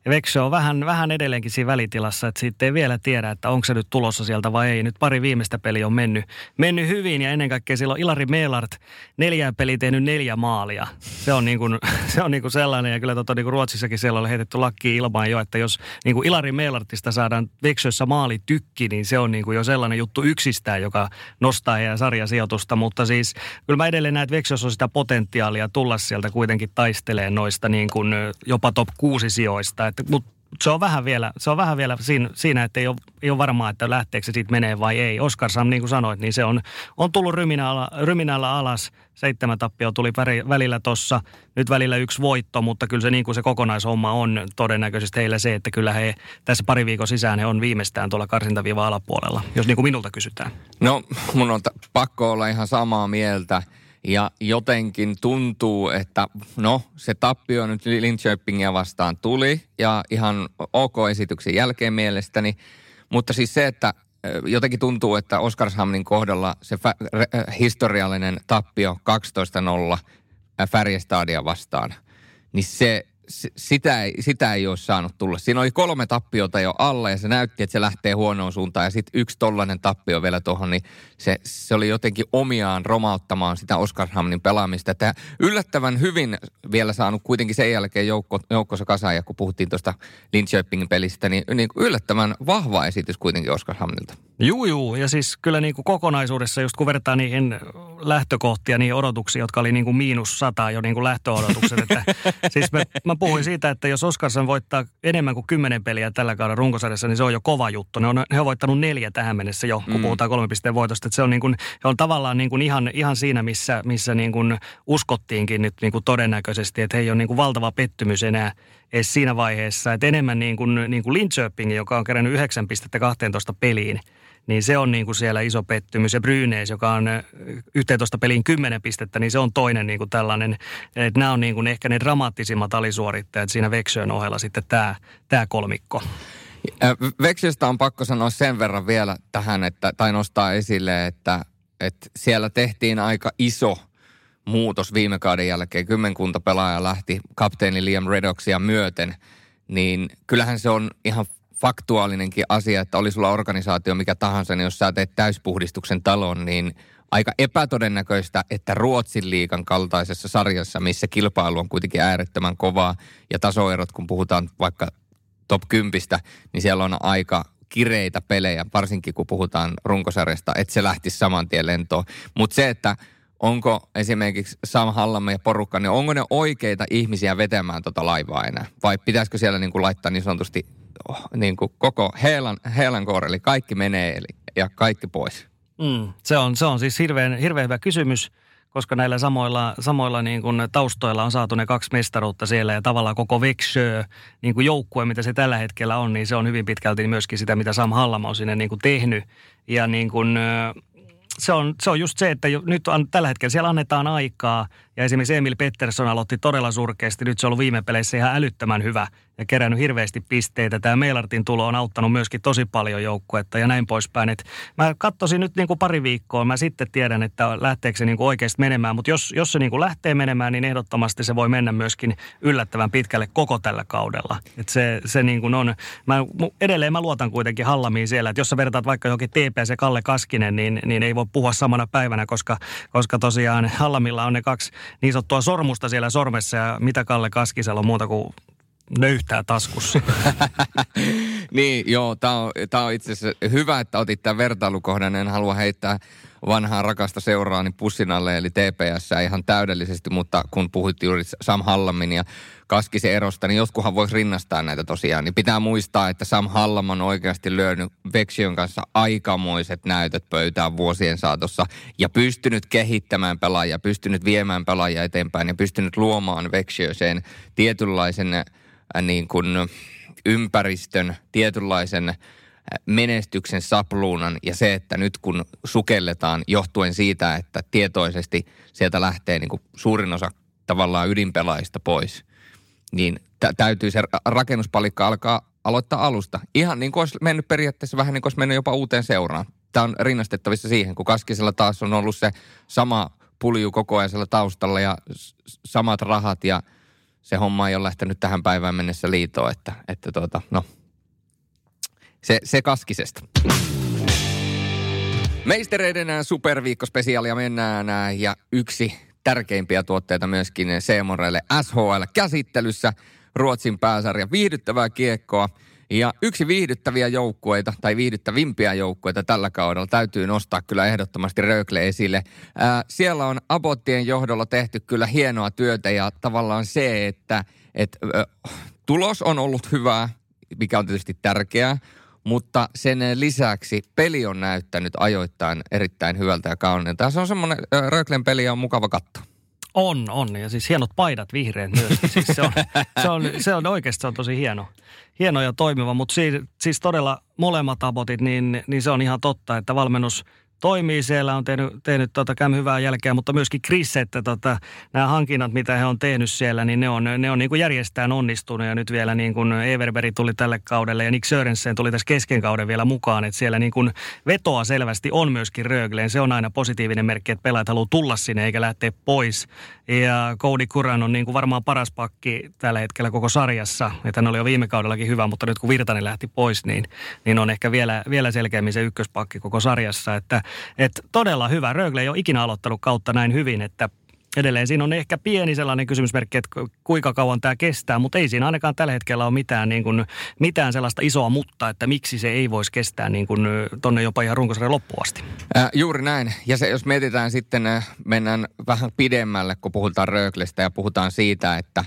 ja on vähän, vähän edelleenkin siinä välitilassa, että siitä ei vielä tiedä, että onko se nyt tulossa sieltä vai ei. Nyt pari viimeistä peliä on mennyt, mennyt hyvin ja ennen kaikkea silloin Ilari Meelart neljään peliä tehnyt neljä maalia. Se on niin kuin, se on niin kuin sellainen ja kyllä tota, niin kuin Ruotsissakin siellä oli heitetty lakki ilmaan jo, että jos niin kuin Ilari Meelartista saadaan Veksössä maali tykki, niin se on niin kuin jo sellainen juttu yksistään, joka nostaa heidän sarjasijoitusta. Mutta siis kyllä mä edelleen näen, että Veksössä on sitä potentiaalia tulla sieltä kuitenkin taistelee noista niin kuin jopa top kuusi sijoista. Että, mutta se on vähän vielä, se on vähän vielä siinä, siinä että ei ole, ei ole varmaa, että lähteekö se siitä menee vai ei. Oskarsam, niin kuin sanoit, niin se on, on tullut ryminällä, ryminällä alas. Seitsemän tappio tuli välillä tuossa. Nyt välillä yksi voitto, mutta kyllä se niin kuin se kokonaishomma on todennäköisesti heillä se, että kyllä he tässä pari viikon sisään he on viimeistään tuolla karsintaviiva alapuolella, jos niin kuin minulta kysytään. No, mun on t- pakko olla ihan samaa mieltä. Ja jotenkin tuntuu, että no se tappio nyt Linköpingia vastaan tuli ja ihan ok esityksen jälkeen mielestäni. Mutta siis se, että jotenkin tuntuu, että Oskarshamnin kohdalla se fä- re- historiallinen tappio 12-0 Färjestadia vastaan, niin se sitä ei, sitä ei olisi saanut tulla. Siinä oli kolme tappiota jo alla ja se näytti, että se lähtee huonoon suuntaan. Ja sitten yksi tollainen tappio vielä tuohon, niin se, se oli jotenkin omiaan romauttamaan sitä Oskarshamnin pelaamista. Että yllättävän hyvin vielä saanut kuitenkin sen jälkeen joukko, joukkossa kasaan, ja kun puhuttiin tuosta Linköpingin pelistä, niin, niin yllättävän vahva esitys kuitenkin Oskarshamnilta. Juu, juu. Ja siis kyllä niin kuin kokonaisuudessa, just kun vertaa niihin lähtökohtia, niihin odotuksiin, jotka oli niin kuin miinus sata jo niin kuin lähtöodotukset. Että, siis mä, mä puhuin siitä, että jos Oskarsson voittaa enemmän kuin kymmenen peliä tällä kaudella runkosarjassa, niin se on jo kova juttu. Ne on, he on voittanut neljä tähän mennessä jo, kun mm. puhutaan kolme pisteen voitosta. Että se on, niin kuin, he on tavallaan niin kuin ihan, ihan siinä, missä, missä niin kuin uskottiinkin nyt niin kuin todennäköisesti, että he ei ole niin kuin valtava pettymys enää edes siinä vaiheessa. Että enemmän niin kuin, niin kuin Linköping, joka on kerännyt 9 pistettä 12 peliin, niin se on niin kuin siellä iso pettymys. Ja Brynäs, joka on 11 peliin 10 pistettä, niin se on toinen niin kuin tällainen, että nämä on niin kuin ehkä ne dramaattisimmat alisuorittajat siinä Veksön ohella sitten tämä, tämä kolmikko. Veksöstä on pakko sanoa sen verran vielä tähän, että, tai nostaa esille, että, että siellä tehtiin aika iso muutos viime kauden jälkeen. Kymmenkunta pelaajaa lähti kapteeni Liam Redoxia myöten, niin kyllähän se on ihan faktuaalinenkin asia, että oli sulla organisaatio mikä tahansa, niin jos sä teet täyspuhdistuksen talon, niin aika epätodennäköistä, että Ruotsin liikan kaltaisessa sarjassa, missä kilpailu on kuitenkin äärettömän kovaa ja tasoerot, kun puhutaan vaikka top 10, niin siellä on aika kireitä pelejä, varsinkin kun puhutaan runkosarjasta, että se lähtisi saman tien lentoon. Mutta se, että onko esimerkiksi Sam Hallamme ja porukka, niin onko ne oikeita ihmisiä vetämään tota laivaa enää? Vai pitäisikö siellä niin kuin laittaa niin sanotusti oh, niin kuin koko heelan, heelan koori, eli kaikki menee eli, ja kaikki pois? Mm, se, on, se on siis hirveän, hirveän hyvä kysymys koska näillä samoilla, samoilla niin kuin taustoilla on saatu ne kaksi mestaruutta siellä ja tavallaan koko Vexjö niin kuin joukkue, mitä se tällä hetkellä on, niin se on hyvin pitkälti myöskin sitä, mitä Sam Hallama on sinne niin kuin tehnyt. Ja niin kuin, se on, se on just se, että nyt on, tällä hetkellä siellä annetaan aikaa ja esimerkiksi Emil Pettersson aloitti todella surkeasti. Nyt se on ollut viime peleissä ihan älyttömän hyvä ja kerännyt hirveästi pisteitä. Tämä Meilartin tulo on auttanut myöskin tosi paljon joukkuetta ja näin poispäin. Et mä katsoisin nyt niin kuin pari viikkoa, mä sitten tiedän, että lähteekö se niin kuin oikeasti menemään. Mutta jos, jos se niin kuin lähtee menemään, niin ehdottomasti se voi mennä myöskin yllättävän pitkälle koko tällä kaudella. Et se, se niin kuin on, mä, edelleen mä luotan kuitenkin Hallamiin siellä, että jos sä vertaat vaikka johonkin TPS ja Kalle Kaskinen, niin, niin ei voi puhua samana päivänä, koska, koska tosiaan Hallamilla on ne kaksi niin sanottua sormusta siellä sormessa ja mitä Kalle Kaskisella on muuta kuin nöyhtää taskussa. niin, joo, tämä on, on itse asiassa hyvä, että otit tämän vertailukohdan. En halua heittää vanhaa rakasta seuraani pussin alle, eli TPS ihan täydellisesti, mutta kun puhuit juuri Sam Hallamin ja Kaskisen erosta, niin jotkuhan voisi rinnastaa näitä tosiaan. Niin pitää muistaa, että Sam Hallam on oikeasti lyönyt Vexion kanssa aikamoiset näytöt pöytään vuosien saatossa ja pystynyt kehittämään pelaajia, pystynyt viemään pelaajia eteenpäin ja pystynyt luomaan Vexioseen tietynlaisen äh, niin kuin ympäristön, tietynlaisen menestyksen sapluunan ja se, että nyt kun sukelletaan johtuen siitä, että tietoisesti sieltä lähtee niin kuin suurin osa tavallaan ydinpelaajista pois, niin tä- täytyy se rakennuspalikka alkaa aloittaa alusta. Ihan niin kuin olisi mennyt periaatteessa vähän niin kuin olisi mennyt jopa uuteen seuraan. Tämä on rinnastettavissa siihen, kun Kaskisella taas on ollut se sama pulju koko ajan siellä taustalla ja samat rahat ja se homma ei ole lähtenyt tähän päivään mennessä liitoon, että, että tuota, no, se, se Kaskisesta. Meistereiden superviikkospesiaalia mennään ja yksi tärkeimpiä tuotteita myöskin Seemorelle SHL-käsittelyssä. Ruotsin pääsarja viihdyttävää kiekkoa. Ja yksi viihdyttäviä joukkueita tai viihdyttävimpiä joukkueita tällä kaudella täytyy nostaa kyllä ehdottomasti Rögle esille. Ää, siellä on Abottien johdolla tehty kyllä hienoa työtä ja tavallaan se, että et, ä, tulos on ollut hyvää, mikä on tietysti tärkeää, mutta sen lisäksi peli on näyttänyt ajoittain erittäin hyvältä ja kauniilta. Se on semmoinen, Röglen peli on mukava katsoa. On, on. Ja siis hienot paidat vihreät myös. Siis se, on, se, on, se on on tosi hieno, hieno ja toimiva, mutta siis, siis todella molemmat abotit, niin, niin se on ihan totta, että valmennus – toimii siellä, on tehnyt, tehnyt tota, käm hyvää jälkeä, mutta myöskin Chris, että tota, nämä hankinnat, mitä he on tehnyt siellä, niin ne on, ne on niin kuin järjestään onnistunut ja nyt vielä niin kuin Everberg tuli tälle kaudelle ja Nick Sörensen tuli tässä kesken kauden vielä mukaan, että siellä niin kuin vetoa selvästi on myöskin Rögleen. Se on aina positiivinen merkki, että pelaajat haluaa tulla sinne eikä lähteä pois. Ja Cody Kuran on niin kuin varmaan paras pakki tällä hetkellä koko sarjassa. Että hän oli jo viime kaudellakin hyvä, mutta nyt kun Virtanen lähti pois, niin, niin on ehkä vielä, vielä selkeämmin se ykköspakki koko sarjassa. Että et todella hyvä. Rögle ei ole ikinä aloittanut kautta näin hyvin, että edelleen siinä on ehkä pieni sellainen kysymysmerkki, että kuinka kauan tämä kestää, mutta ei siinä ainakaan tällä hetkellä ole mitään, niin kuin, mitään sellaista isoa mutta, että miksi se ei voisi kestää niin kuin, tonne jopa ihan runkosarjan loppuun asti. Äh, juuri näin. Ja se, jos mietitään sitten, mennään vähän pidemmälle, kun puhutaan Röglestä ja puhutaan siitä, että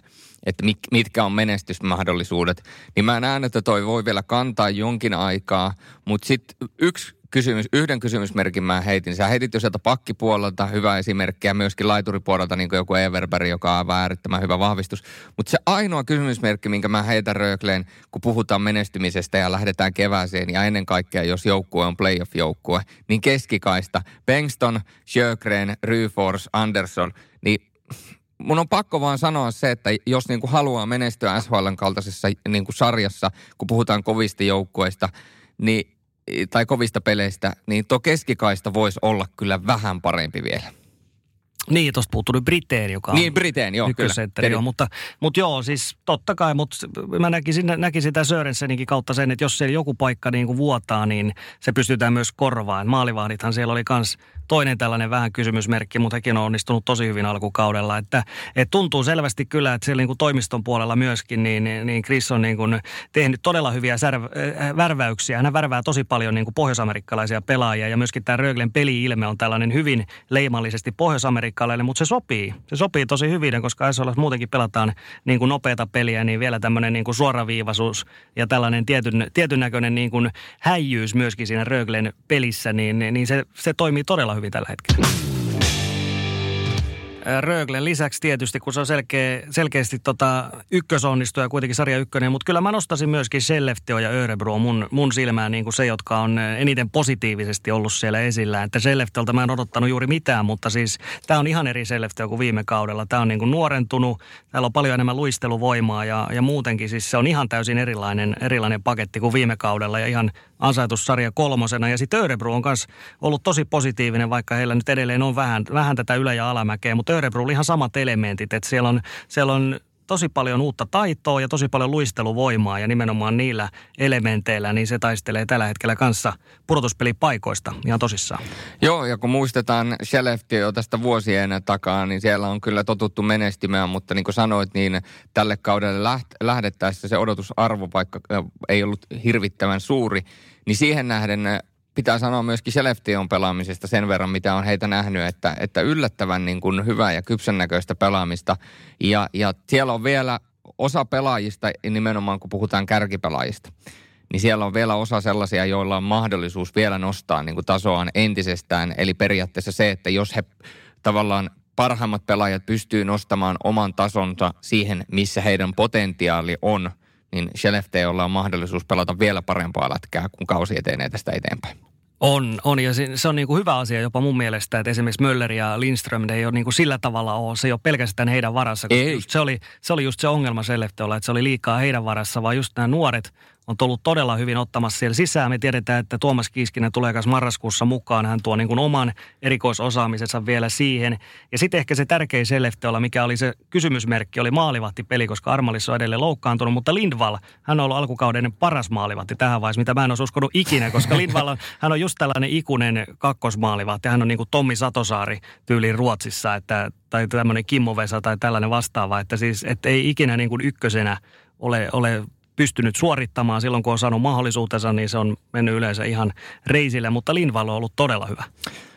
että mitkä on menestysmahdollisuudet, niin mä näen, että toi voi vielä kantaa jonkin aikaa, mutta sitten yksi kysymys, yhden kysymysmerkin mä heitin. Sä heitit jo sieltä pakkipuolelta hyvä esimerkki ja myöskin laituripuolelta niin kuin joku Everberg, joka on äärettömän hyvä vahvistus. Mutta se ainoa kysymysmerkki, minkä mä heitän Rögleen, kun puhutaan menestymisestä ja lähdetään kevääseen ja ennen kaikkea, jos joukkue on playoff-joukkue, niin keskikaista Bengston, Sjögren, Ryfors, Anderson, niin mun on pakko vaan sanoa se, että jos niin kuin haluaa menestyä SHLn kaltaisessa niin kuin sarjassa, kun puhutaan kovista joukkueista, niin tai kovista peleistä, niin tuo keskikaista voisi olla kyllä vähän parempi vielä. Niin, tuosta puuttuu nyt Briteen, joka on niin, Briteen, joo, kyllä. Joo, mutta, mutta joo, siis totta kai, mutta mä näkisin, näkisin sitä Sörenseninkin kautta sen, että jos siellä joku paikka niin kuin vuotaa, niin se pystytään myös korvaan. Maalivahdithan siellä oli kans toinen tällainen vähän kysymysmerkki, mutta hekin on onnistunut tosi hyvin alkukaudella. Että, että tuntuu selvästi kyllä, että siellä niin kuin toimiston puolella myöskin, niin, niin Chris on niin kuin tehnyt todella hyviä särv, äh, värväyksiä. Hän värvää tosi paljon niin kuin pohjoisamerikkalaisia pelaajia ja myöskin tämä Röglen peli-ilme on tällainen hyvin leimallisesti pohjoisamerikkalainen, mutta se sopii. Se sopii tosi hyvin, koska SHL muutenkin pelataan niin kuin nopeata peliä, niin vielä tämmöinen niin kuin suoraviivaisuus ja tällainen tietyn, tietyn näköinen niin kuin häijyys myöskin siinä Röglen pelissä, niin, niin se, se toimii todella hyvin tällä hetkellä. Röglen lisäksi tietysti, kun se on selkeä, selkeästi tota ykkösonnistuja, kuitenkin sarja ykkönen, mutta kyllä mä nostasin myöskin Selleftio ja Örebro mun, mun silmään niin kuin se, jotka on eniten positiivisesti ollut siellä esillä. Että Selleftiolta mä en odottanut juuri mitään, mutta siis tämä on ihan eri Selleftio kuin viime kaudella. Tämä on niin kuin nuorentunut, täällä on paljon enemmän luisteluvoimaa ja, ja muutenkin siis se on ihan täysin erilainen, erilainen paketti kuin viime kaudella ja ihan ansaitus kolmosena. Ja sitten Örebro on myös ollut tosi positiivinen, vaikka heillä nyt edelleen on vähän, vähän tätä ylä- ja alamäkeä, mutta Örebro oli ihan samat elementit, että siellä on, siellä on tosi paljon uutta taitoa ja tosi paljon luisteluvoimaa ja nimenomaan niillä elementeillä, niin se taistelee tällä hetkellä kanssa pudotuspelipaikoista ihan tosissaan. Joo, ja kun muistetaan Skellefteå jo tästä vuosien takaa, niin siellä on kyllä totuttu menestymään, mutta niin kuin sanoit, niin tälle kaudelle läht- lähdettäessä se odotusarvo, vaikka ei ollut hirvittävän suuri, niin siihen nähden pitää sanoa myöskin Seleftion pelaamisesta sen verran, mitä on heitä nähnyt, että, että yllättävän niin kuin hyvää ja kypsän näköistä pelaamista. Ja, ja siellä on vielä osa pelaajista, nimenomaan kun puhutaan kärkipelaajista, niin siellä on vielä osa sellaisia, joilla on mahdollisuus vielä nostaa niin kuin tasoaan entisestään. Eli periaatteessa se, että jos he tavallaan parhaimmat pelaajat pystyy nostamaan oman tasonsa siihen, missä heidän potentiaali on, niin Skellefteålla on mahdollisuus pelata vielä parempaa lätkää, kun kausi etenee tästä eteenpäin. On, on ja se, se on niin kuin hyvä asia jopa mun mielestä, että esimerkiksi Möller ja Lindström ne ei ole niin kuin sillä tavalla ole, se ei ole pelkästään heidän varassa. Koska ei. se, oli, se oli just se ongelma Sellefteolla, että se oli liikaa heidän varassa, vaan just nämä nuoret on tullut todella hyvin ottamassa siellä sisään. Me tiedetään, että Tuomas Kiiskinen tulee myös marraskuussa mukaan. Hän tuo niin kuin oman erikoisosaamisensa vielä siihen. Ja sitten ehkä se tärkein Selefteolla, mikä oli se kysymysmerkki, oli maalivahtipeli, koska Armalis on edelleen loukkaantunut. Mutta Lindvall, hän on ollut alkukauden paras maalivahti tähän vaiheessa, mitä mä en olisi uskonut ikinä, koska Lindvall on, hän on just tällainen ikuinen kakkosmaalivahti. Hän on niin kuin Tommi Satosaari tyyliin Ruotsissa, että, tai tämmöinen Kimmo Vesa tai tällainen vastaava. Että siis, että ei ikinä niin kuin ykkösenä ole, ole pystynyt suorittamaan silloin, kun on saanut mahdollisuutensa, niin se on mennyt yleensä ihan reisille, mutta Lindvall on ollut todella hyvä.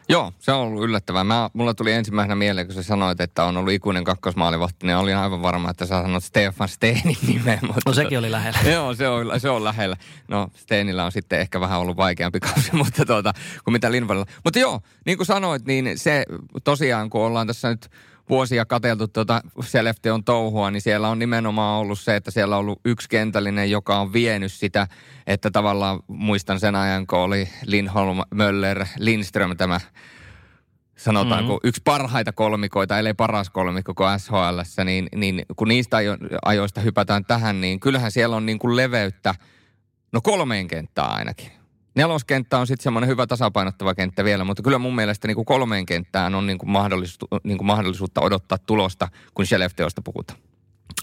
Joo, se on ollut yllättävää. Mä, mulla tuli ensimmäisenä mieleen, kun sä sanoit, että on ollut ikuinen kakkosmaalivahti, niin olin aivan varma, että sä sanot Stefan Steenin nimeä. Mutta no sekin oli lähellä. Joo, se on, se on lähellä. No Steenillä on sitten ehkä vähän ollut vaikeampi kausi, mutta tuota, kuin mitä Lindvallilla. Mutta joo, niin kuin sanoit, niin se tosiaan, kun ollaan tässä nyt vuosia kateltu tuota Selefteon touhua, niin siellä on nimenomaan ollut se, että siellä on ollut yksi kentällinen, joka on vienyt sitä, että tavallaan muistan sen ajan, kun oli Lindholm, Möller, Lindström tämä sanotaanko mm-hmm. yksi parhaita kolmikoita, ellei paras kolmikko kuin SHL, niin, niin kun niistä ajo- ajoista hypätään tähän, niin kyllähän siellä on niin kuin leveyttä, no kolmeen kenttään ainakin. Neloskenttä on sitten semmoinen hyvä tasapainottava kenttä vielä, mutta kyllä mun mielestä niin kuin kolmeen kenttään on niin kuin mahdollisuutta, niin mahdollisuutta odottaa tulosta, kun Skellefteosta puhutaan.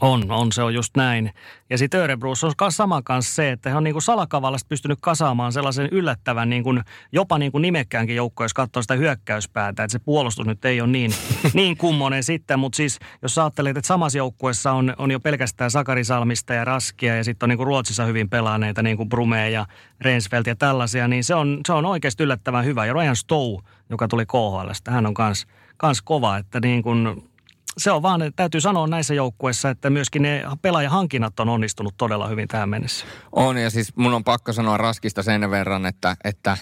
On, on, se on just näin. Ja sitten Örebruus on myös sama kanssa se, että he on niin kuin salakavallasta pystynyt kasaamaan sellaisen yllättävän niin kuin, jopa niin kuin nimekkäänkin joukko, jos katsoo sitä hyökkäyspäätä. Että se puolustus nyt ei ole niin, niin kummonen sitten, mutta siis jos ajattelet, että samassa joukkueessa on, on jo pelkästään Sakari Salmista ja Raskia ja sitten on niin kuin Ruotsissa hyvin pelaaneita niin kuin Brume ja Rensfeldt ja tällaisia, niin se on, se on oikeasti yllättävän hyvä. Ja Ryan Stowe, joka tuli KHL, hän on kans, kans kova, että niin kuin se on vaan, täytyy sanoa näissä joukkueissa, että myöskin ne pelaajahankinnat on onnistunut todella hyvin tähän mennessä. On ja siis mun on pakko sanoa Raskista sen verran, että, että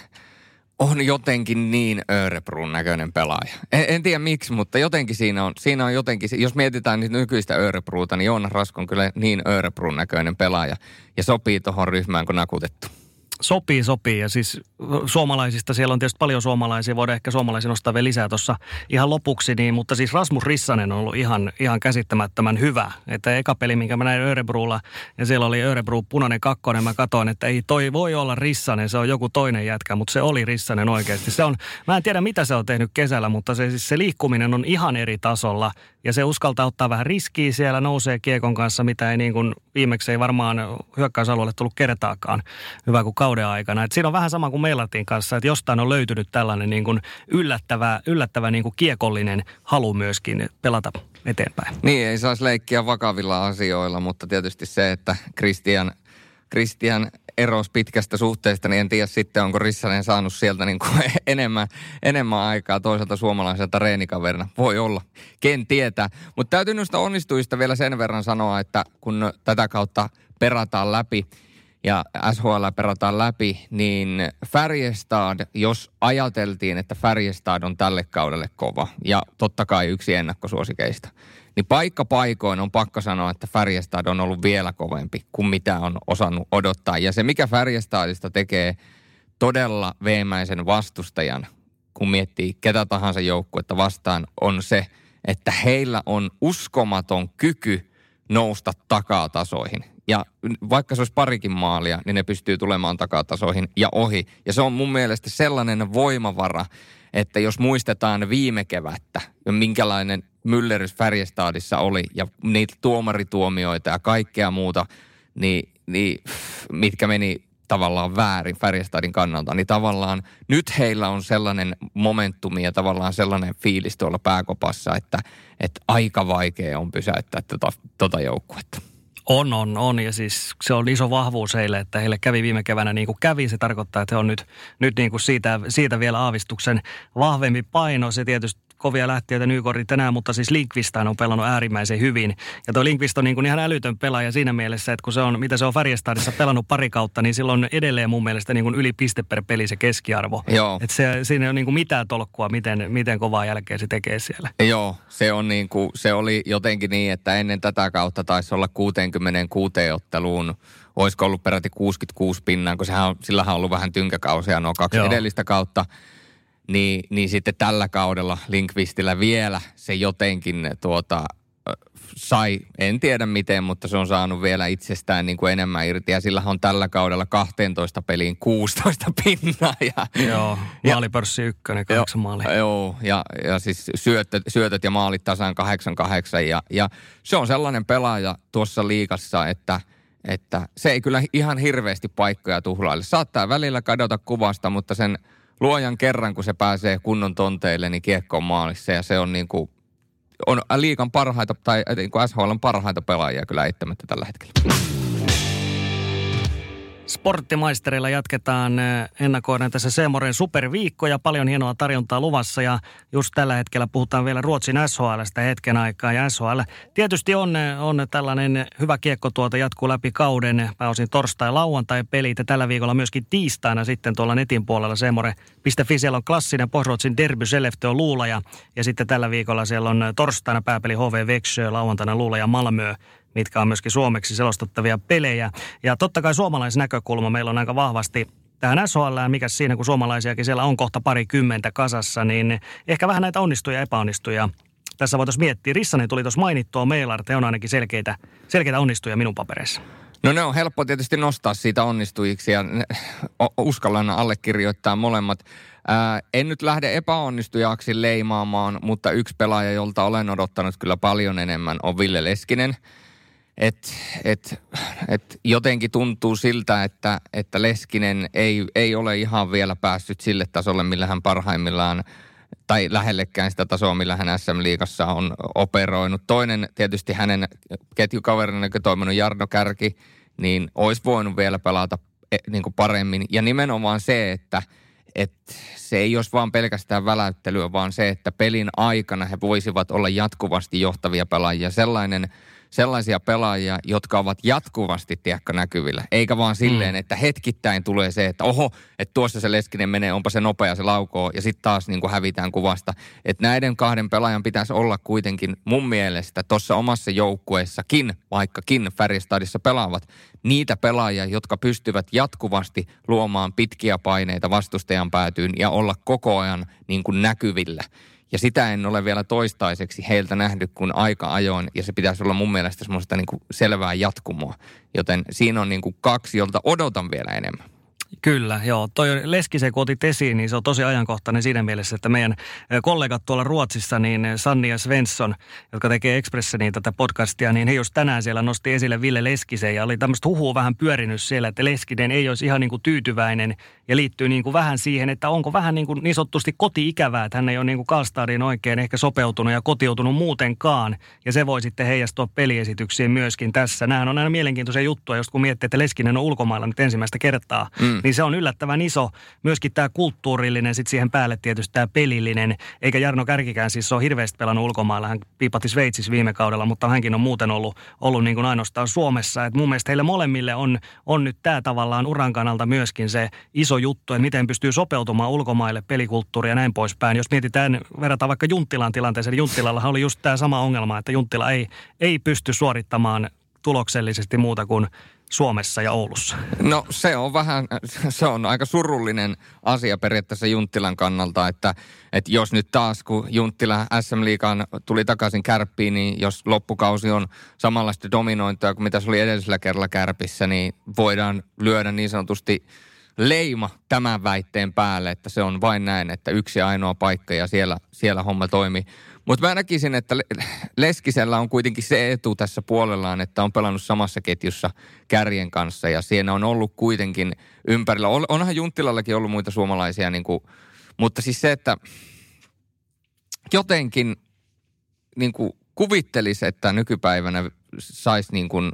on jotenkin niin Örebrun näköinen pelaaja. En, en tiedä miksi, mutta jotenkin siinä on, siinä on jotenkin, jos mietitään niitä nykyistä Örebruuta, niin Joonas Rask on kyllä niin Örebrun näköinen pelaaja ja sopii tuohon ryhmään kuin nakutettu. Sopii, sopii. Ja siis suomalaisista, siellä on tietysti paljon suomalaisia, voidaan ehkä suomalaisia nostaa vielä lisää tuossa ihan lopuksi, niin, mutta siis Rasmus Rissanen on ollut ihan, ihan käsittämättömän hyvä. Että eka peli, minkä mä näin Örebruulla, ja siellä oli Örebru punainen kakkonen, mä katsoin, että ei toi voi olla Rissanen, se on joku toinen jätkä, mutta se oli Rissanen oikeasti. Se on, mä en tiedä mitä se on tehnyt kesällä, mutta se, siis se liikkuminen on ihan eri tasolla, ja se uskaltaa ottaa vähän riskiä siellä, nousee kiekon kanssa, mitä ei niin kuin viimeksi ei varmaan hyökkäysalueelle tullut kertaakaan hyvä kuin kauden aikana. Et siinä on vähän sama kuin Meilartin kanssa, että jostain on löytynyt tällainen niin kuin yllättävä, yllättävä niin kuin kiekollinen halu myöskin pelata eteenpäin. Niin, ei saisi leikkiä vakavilla asioilla, mutta tietysti se, että Christian, Christian eros pitkästä suhteesta, niin en tiedä sitten, onko Rissanen saanut sieltä niin kuin enemmän, enemmän aikaa toiselta suomalaiselta reenikaverina. Voi olla, ken tietää. Mutta täytyy noista onnistuista vielä sen verran sanoa, että kun tätä kautta perataan läpi, ja SHL perataan läpi, niin Färjestad, jos ajateltiin, että Färjestad on tälle kaudelle kova, ja totta kai yksi ennakkosuosikeista, niin paikka paikoin on pakko sanoa, että Färjestad on ollut vielä kovempi kuin mitä on osannut odottaa. Ja se, mikä Färjestadista tekee todella veemäisen vastustajan, kun miettii ketä tahansa joukkuetta vastaan, on se, että heillä on uskomaton kyky nousta takatasoihin. Ja vaikka se olisi parikin maalia, niin ne pystyy tulemaan takatasoihin ja ohi. Ja se on mun mielestä sellainen voimavara, että jos muistetaan viime kevättä, minkälainen myllerys Färjestadissa oli ja niitä tuomarituomioita ja kaikkea muuta, niin, niin mitkä meni tavallaan väärin Färjestadin kannalta, niin tavallaan nyt heillä on sellainen momentumi ja tavallaan sellainen fiilis tuolla pääkopassa, että, että aika vaikea on pysäyttää tota, tota joukkuetta. On, on, on. Ja siis se on iso vahvuus heille, että heille kävi viime keväänä niin kuin kävi. Se tarkoittaa, että he on nyt, nyt niin kuin siitä, siitä vielä aavistuksen vahvempi paino. Se tietysti kovia lähtiöitä Nykori tänään, mutta siis Linkvistaan on pelannut äärimmäisen hyvin. Ja tuo Linkvist on niin kuin ihan älytön pelaaja siinä mielessä, että kun se on, mitä se on Färjestadissa pelannut pari kautta, niin silloin edelleen mun mielestä niin kuin yli piste per peli se keskiarvo. Joo. Että se, siinä ei ole niin kuin mitään tolkkua, miten, miten kovaa jälkeä se tekee siellä. Joo, se, on niin kuin, se oli jotenkin niin, että ennen tätä kautta taisi olla 66 otteluun olisiko ollut peräti 66 pinnaa, kun sehän on, sillähän on ollut vähän tynkäkausia nuo kaksi Joo. edellistä kautta niin, niin sitten tällä kaudella Linkvistillä vielä se jotenkin tuota, sai, en tiedä miten, mutta se on saanut vielä itsestään niin kuin enemmän irti. Ja sillä on tällä kaudella 12 peliin 16 pinnaa. Ja, joo, maalipörssi ykkönen, kahdeksan maalia. Joo, ja, ja siis syötöt, syötöt ja maalit tasan 8-8. Ja, ja se on sellainen pelaaja tuossa liikassa, että, että se ei kyllä ihan hirveästi paikkoja tuhlaile. Saattaa välillä kadota kuvasta, mutta sen – luojan kerran, kun se pääsee kunnon tonteille, niin kiekko on maalissa ja se on niin kuin, on liikan parhaita tai niin kuin SHL on parhaita pelaajia kyllä eittämättä tällä hetkellä. Sporttimaisterilla jatketaan eh, ennakoiden tässä Seemoren superviikko ja paljon hienoa tarjontaa luvassa. Ja just tällä hetkellä puhutaan vielä Ruotsin SHLstä hetken aikaa. Ja SHL tietysti on, eh, on tällainen hyvä kiekko tuota jatkuu läpi kauden pääosin torstai lauantai pelit. Ja tällä viikolla myöskin tiistaina sitten tuolla netin puolella Seemore.fi siellä on klassinen Pohjoitsin derby Selefte on Luula. Ja, ja sitten tällä viikolla siellä on torstaina pääpeli HV Växjö, lauantaina Luula ja Malmö mitkä on myöskin suomeksi selostettavia pelejä. Ja totta kai suomalaisnäkökulma meillä on aika vahvasti tähän SHL, mikä siinä kun suomalaisiakin siellä on kohta parikymmentä kasassa, niin ehkä vähän näitä onnistuja ja epäonnistuja tässä voitaisiin miettiä. Rissanen tuli tuossa mainittua, Meilarte on ainakin selkeitä, selkeitä onnistuja minun papereissa. No ne on helppo tietysti nostaa siitä onnistujiksi ja uskallan allekirjoittaa molemmat. Ää, en nyt lähde epäonnistujaksi leimaamaan, mutta yksi pelaaja, jolta olen odottanut kyllä paljon enemmän, on Ville Leskinen – et, et, et jotenkin tuntuu siltä, että, että Leskinen ei, ei ole ihan vielä päässyt sille tasolle, millä hän parhaimmillaan tai lähellekään sitä tasoa, millä hän SM-liigassa on operoinut. Toinen tietysti hänen ketjukaverina, joka toiminut Jarno Kärki, niin olisi voinut vielä pelata e, niin kuin paremmin. Ja nimenomaan se, että, että se ei olisi vaan pelkästään väläyttelyä, vaan se, että pelin aikana he voisivat olla jatkuvasti johtavia pelaajia. Sellainen – sellaisia pelaajia, jotka ovat jatkuvasti, tiedätkö, näkyvillä. Eikä vaan silleen, mm. että hetkittäin tulee se, että oho, että tuossa se Leskinen menee, onpa se nopea, se laukoo, ja sitten taas niin kuin hävitään kuvasta. Että näiden kahden pelaajan pitäisi olla kuitenkin mun mielestä tuossa omassa joukkueessakin, vaikkakin Färjestadissa pelaavat, niitä pelaajia, jotka pystyvät jatkuvasti luomaan pitkiä paineita vastustajan päätyyn ja olla koko ajan niin kuin näkyvillä. Ja sitä en ole vielä toistaiseksi heiltä nähnyt kuin aika ajoin, ja se pitäisi olla mun mielestä semmoista niin kuin selvää jatkumoa. Joten siinä on niin kuin kaksi, jolta odotan vielä enemmän. Kyllä, joo. Toi Leskisen, kun otit esiin, niin se on tosi ajankohtainen siinä mielessä, että meidän kollegat tuolla Ruotsissa, niin Sanni ja Svensson, jotka tekee Expresseniin tätä podcastia, niin he just tänään siellä nosti esille Ville Leskisen ja oli tämmöistä huhua vähän pyörinyt siellä, että Leskinen ei olisi ihan niin kuin tyytyväinen ja liittyy niin kuin vähän siihen, että onko vähän niin, kuin niin sanotusti koti-ikävää, että hän ei ole niin kuin oikein ehkä sopeutunut ja kotiutunut muutenkaan ja se voi sitten heijastua peliesityksiin myöskin tässä. Nämähän on aina mielenkiintoisia juttuja, just kun miettii, että Leskinen on ulkomailla nyt ensimmäistä kertaa, mm. Niin se on yllättävän iso. Myöskin tämä kulttuurillinen, sitten siihen päälle tietysti tämä pelillinen, eikä Jarno Kärkikään siis ole hirveästi pelannut ulkomailla. Hän piipatti Sveitsissä viime kaudella, mutta hänkin on muuten ollut, ollut niin kuin ainoastaan Suomessa. Et mun mielestä heille molemmille on, on nyt tämä tavallaan uran kannalta myöskin se iso juttu, että miten pystyy sopeutumaan ulkomaille pelikulttuuria ja näin poispäin. Jos mietitään, verrataan vaikka Junttilan tilanteeseen, niin Junttilalla oli just tämä sama ongelma, että Junttila ei, ei pysty suorittamaan tuloksellisesti muuta kuin Suomessa ja Oulussa? No se on vähän, se on aika surullinen asia periaatteessa Junttilan kannalta, että, että jos nyt taas kun Junttila SM Liigaan tuli takaisin kärppiin, niin jos loppukausi on samanlaista dominointia kuin mitä se oli edellisellä kerralla kärpissä, niin voidaan lyödä niin sanotusti leima tämän väitteen päälle, että se on vain näin, että yksi ainoa paikka ja siellä, siellä homma toimii. Mutta mä näkisin, että Leskisellä on kuitenkin se etu tässä puolellaan, että on pelannut samassa ketjussa kärjen kanssa ja siinä on ollut kuitenkin ympärillä. onhan Junttilallakin ollut muita suomalaisia, niin kuin, mutta siis se, että jotenkin niin kuin kuvittelisi, että nykypäivänä saisi niin kuin,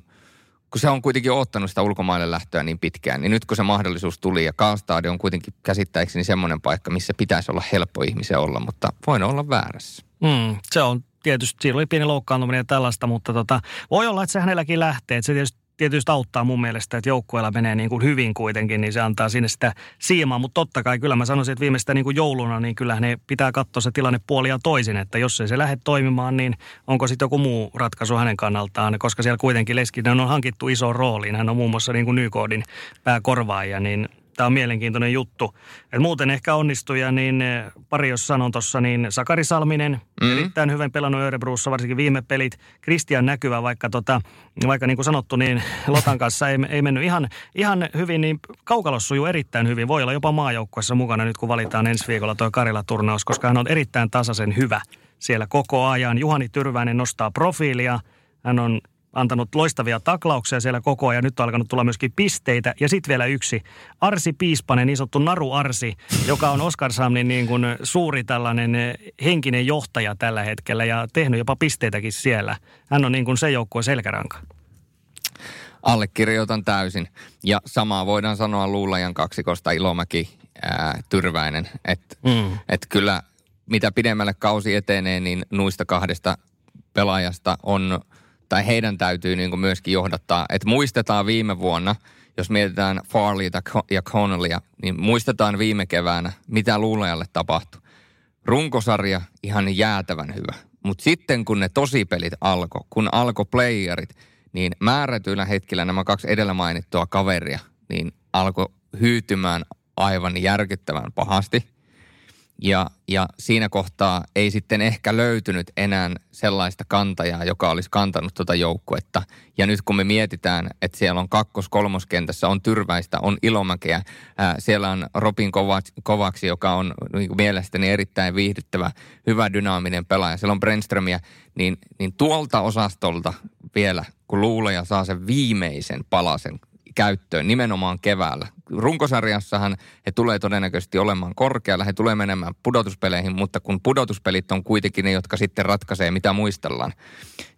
kun se on kuitenkin ottanut sitä ulkomaille lähtöä niin pitkään, niin nyt kun se mahdollisuus tuli ja Karlstad on kuitenkin käsittääkseni semmoinen paikka, missä pitäisi olla helppo ihmisen olla, mutta voin olla väärässä. Mm, se on tietysti, siinä oli pieni loukkaantuminen ja tällaista, mutta tota, voi olla, että se hänelläkin lähtee. Että se tietysti, tietysti auttaa mun mielestä, että joukkueella menee niin kuin hyvin kuitenkin, niin se antaa sinne sitä siimaa. Mutta totta kai kyllä mä sanoisin, että viimeistä niin kuin jouluna, niin kyllä ne pitää katsoa se tilanne puolia toisin. Että jos ei se lähde toimimaan, niin onko sitten joku muu ratkaisu hänen kannaltaan. Koska siellä kuitenkin Leskinen on hankittu iso rooliin. Hän on muun muassa niin kuin Nykoodin pääkorvaaja, niin tämä on mielenkiintoinen juttu. Et muuten ehkä onnistuja, niin eh, pari jos sanon tuossa, niin Sakari Salminen, mm. erittäin hyvän pelannut Örebruussa, varsinkin viime pelit. Kristian näkyvä, vaikka, tota, vaikka niin kuin sanottu, niin Lotan kanssa ei, ei mennyt ihan, ihan hyvin, niin kaukalossa sujuu erittäin hyvin. Voi olla jopa maajoukkuessa mukana nyt, kun valitaan ensi viikolla tuo Karila-turnaus, koska hän on erittäin tasaisen hyvä siellä koko ajan. Juhani Tyrväinen nostaa profiilia. Hän on antanut loistavia taklauksia siellä koko ajan. Nyt on alkanut tulla myöskin pisteitä. Ja sitten vielä yksi. Arsi Piispanen, niin sanottu Naru Arsi, joka on Oskarshamnin niin kuin suuri tällainen henkinen johtaja tällä hetkellä ja tehnyt jopa pisteitäkin siellä. Hän on niin kuin se joukkue selkäranka. Allekirjoitan täysin. Ja samaa voidaan sanoa Luulajan kaksikosta Ilomäki ää, Tyrväinen. Että mm. et kyllä mitä pidemmälle kausi etenee, niin nuista kahdesta pelaajasta on – tai heidän täytyy niin kuin myöskin johdattaa. Että muistetaan viime vuonna, jos mietitään Farleyta ja Connollya, niin muistetaan viime keväänä, mitä luulajalle tapahtui. Runkosarja ihan jäätävän hyvä. Mutta sitten kun ne tosipelit alkoi, kun alkoi playerit, niin määrätyillä hetkillä nämä kaksi edellä mainittua kaveria, niin alkoi hyytymään aivan järkyttävän pahasti. Ja, ja siinä kohtaa ei sitten ehkä löytynyt enää sellaista kantajaa, joka olisi kantanut tuota joukkuetta. Ja nyt kun me mietitään, että siellä on kakkos-kolmoskentässä, on Tyrväistä, on Ilomäkeä, ää, siellä on Robin Kovaksi, joka on niin mielestäni erittäin viihdyttävä, hyvä dynaaminen pelaaja. Siellä on Brenströmiä, niin, niin tuolta osastolta vielä, kun luuleja saa sen viimeisen palasen käyttöön nimenomaan keväällä. Runkosarjassahan he tulee todennäköisesti olemaan korkealla, he tulee menemään pudotuspeleihin, mutta kun pudotuspelit on kuitenkin ne, jotka sitten ratkaisee, mitä muistellaan,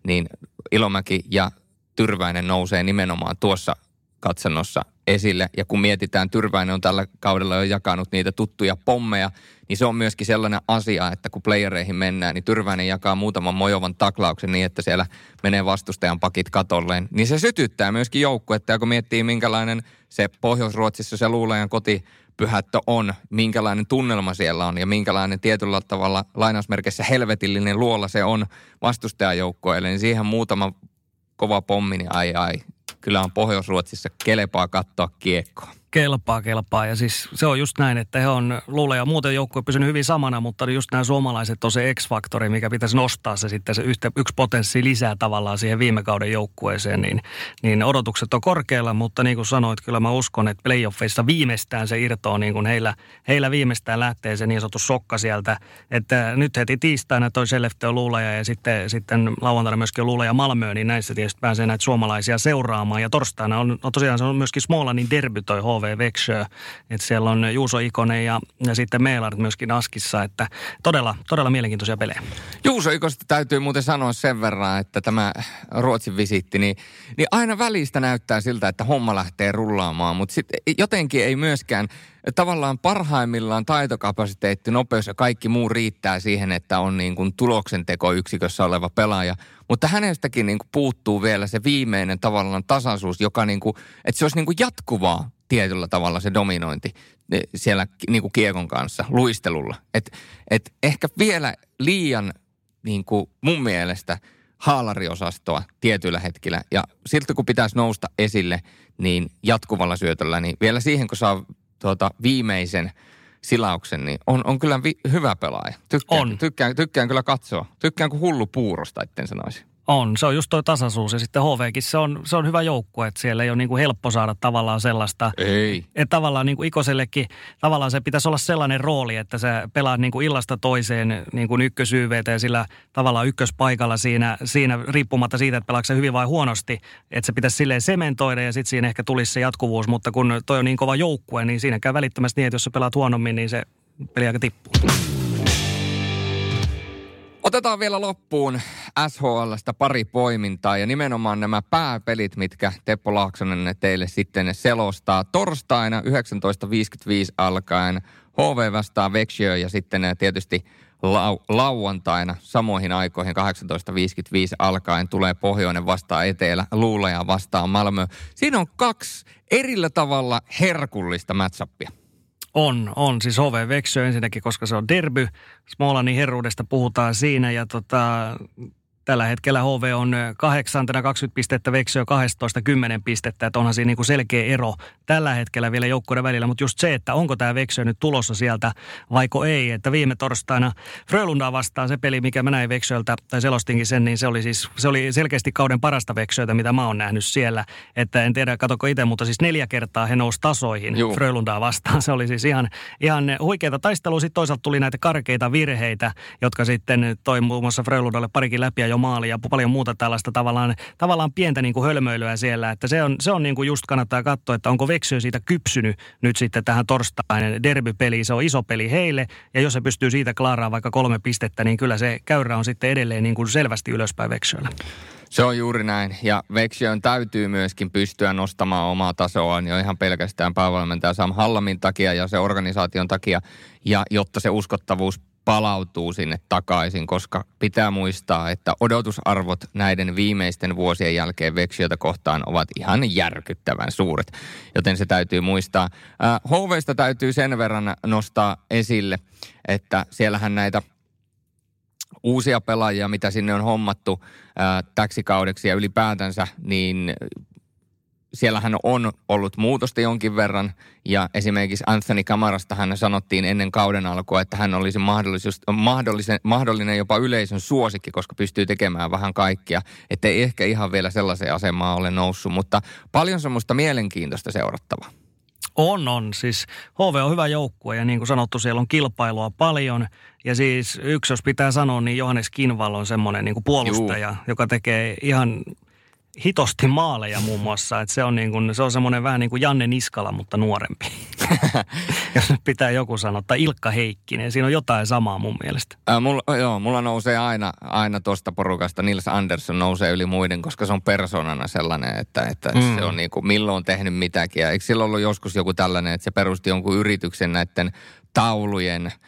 niin Ilomäki ja Tyrväinen nousee nimenomaan tuossa katsannossa esille. Ja kun mietitään, Tyrväinen on tällä kaudella jo jakanut niitä tuttuja pommeja, niin se on myöskin sellainen asia, että kun playereihin mennään, niin Tyrväinen jakaa muutaman mojovan taklauksen niin, että siellä menee vastustajan pakit katolleen. Niin se sytyttää myöskin joukkuetta, ja kun miettii minkälainen se Pohjois-Ruotsissa se luulejan koti pyhättö on, minkälainen tunnelma siellä on ja minkälainen tietyllä tavalla lainausmerkeissä helvetillinen luola se on vastustajajoukkoille, niin siihen muutama kova pommi, niin ai ai, kyllä on Pohjois-Ruotsissa kelepaa katsoa kiekkoa. Kelpaa, kelpaa. Ja siis se on just näin, että he on, luulee ja muuten joukkue pysynyt hyvin samana, mutta just nämä suomalaiset on se X-faktori, mikä pitäisi nostaa se sitten se yhtä, yksi potenssi lisää tavallaan siihen viime kauden joukkueeseen, niin, niin odotukset on korkealla, mutta niin kuin sanoit, kyllä mä uskon, että playoffeissa viimeistään se irtoaa, niin kuin heillä, heillä viimeistään lähtee se niin sanottu sokka sieltä, että nyt heti tiistaina toi Selefte on ja sitten, sitten lauantaina myöskin luulaja Malmö, niin näissä tietysti pääsee näitä suomalaisia seuraamaan. Ja torstaina on, on tosiaan se on myöskin Smolanin derby toi HV Växjö, että siellä on Juuso Ikonen ja, ja sitten Meilard myöskin Askissa, että todella, todella mielenkiintoisia pelejä. Juuso Ikosta täytyy muuten sanoa sen verran, että tämä Ruotsin visitti, niin, niin aina välistä näyttää siltä, että homma lähtee rullaamaan, mutta sitten jotenkin ei myöskään tavallaan parhaimmillaan taitokapasiteetti, nopeus ja kaikki muu riittää siihen, että on niin kuin tuloksentekoyksikössä oleva pelaaja. Mutta hänestäkin niin kuin puuttuu vielä se viimeinen tavallaan tasaisuus, joka niin kuin, että se olisi niin kuin jatkuvaa tietyllä tavalla se dominointi eh, siellä niin kuin kiekon kanssa, luistelulla. Et, et ehkä vielä liian niin kuin mun mielestä haalariosastoa tietyillä hetkillä. Ja siltä kun pitäisi nousta esille, niin jatkuvalla syötöllä, niin vielä siihen kun saa tuota, viimeisen silauksen, niin on, on kyllä vi- hyvä pelaaja. Tykkään, on. Tykkään, tykkään kyllä katsoa. Tykkään kuin hullu puurosta, etten sanoisi. On, se on just toi tasaisuus ja sitten HVkin se on, se on hyvä joukkue, että siellä ei ole niin kuin helppo saada tavallaan sellaista. Ei. Että tavallaan niin kuin Ikosellekin, tavallaan se pitäisi olla sellainen rooli, että se pelaa niin kuin illasta toiseen niin kuin ykkösyyveitä ja sillä tavallaan ykköspaikalla siinä, siinä riippumatta siitä, että pelaako se hyvin vai huonosti, että se pitäisi silleen sementoida ja sitten siinä ehkä tulisi se jatkuvuus, mutta kun toi on niin kova joukkue, niin siinä käy välittömästi niin, että jos sä pelaat huonommin, niin se peli aika tippuu. Otetaan vielä loppuun SHLstä pari poimintaa ja nimenomaan nämä pääpelit, mitkä Teppo Laaksonen teille sitten selostaa. Torstaina 19.55 alkaen HV vastaa Vexjö ja sitten tietysti lau- lauantaina samoihin aikoihin 18.55 alkaen tulee Pohjoinen vastaan Etelä, Luulaja vastaan Malmö. Siinä on kaksi erillä tavalla herkullista matchappia. On, on. Siis HV Veksö ensinnäkin, koska se on derby. Smolanin herruudesta puhutaan siinä ja tota, Tällä hetkellä HV on kahdeksantena 20 pistettä, Veksö 12 10 pistettä, että onhan siinä niin kuin selkeä ero tällä hetkellä vielä joukkueiden välillä. Mutta just se, että onko tämä Veksö nyt tulossa sieltä vaiko ei, että viime torstaina Frölundaa vastaan se peli, mikä mä näin Veksöltä, tai selostinkin sen, niin se oli siis se oli selkeästi kauden parasta Veksöitä, mitä mä oon nähnyt siellä. Että en tiedä, katoko itse, mutta siis neljä kertaa he nousi tasoihin Juu. Frölundaa vastaan. Se oli siis ihan, ihan huikeita taistelua. Sitten toisaalta tuli näitä karkeita virheitä, jotka sitten toi muun muassa Frölundalle parikin läpi ja jo maali ja paljon muuta tällaista tavallaan, tavallaan pientä niin kuin hölmöilyä siellä. Että se on, se on niin kuin just kannattaa katsoa, että onko Veksö siitä kypsynyt nyt sitten tähän torstain derbypeliin. Se on iso peli heille ja jos se pystyy siitä klaaraamaan vaikka kolme pistettä, niin kyllä se käyrä on sitten edelleen niin kuin selvästi ylöspäin Veksöllä. Se on juuri näin. Ja Veksiön täytyy myöskin pystyä nostamaan omaa tasoaan jo ihan pelkästään päävalmentaja Sam Hallamin takia ja se organisaation takia. Ja jotta se uskottavuus palautuu sinne takaisin, koska pitää muistaa, että odotusarvot näiden viimeisten vuosien jälkeen veksiötä kohtaan ovat ihan järkyttävän suuret. Joten se täytyy muistaa. Äh, HVista täytyy sen verran nostaa esille, että siellähän näitä uusia pelaajia, mitä sinne on hommattu äh, täksi kaudeksi ja ylipäätänsä, niin siellähän on ollut muutosta jonkin verran ja esimerkiksi Anthony Kamarasta hän sanottiin ennen kauden alkua, että hän olisi mahdollisen, mahdollinen jopa yleisön suosikki, koska pystyy tekemään vähän kaikkia. Että ei ehkä ihan vielä sellaiseen asemaan ole noussut, mutta paljon semmoista mielenkiintoista seurattavaa. On, on. Siis HV on hyvä joukkue ja niin kuin sanottu, siellä on kilpailua paljon. Ja siis yksi, jos pitää sanoa, niin Johannes Kinval on semmoinen niin kuin puolustaja, Juu. joka tekee ihan hitosti maaleja muun muassa. Että se on, niin kuin, se on semmoinen vähän niin kuin Janne Niskala, mutta nuorempi. Jos nyt pitää joku sanoa. Tai Ilkka Heikkinen. Siinä on jotain samaa mun mielestä. Ää, mulla, joo, mulla nousee aina, aina tuosta porukasta. Nils Andersson nousee yli muiden, koska se on persoonana sellainen, että, että mm. se on niin kuin milloin tehnyt mitäkin. Ja eikö silloin ollut joskus joku tällainen, että se perusti jonkun yrityksen näiden taulujen –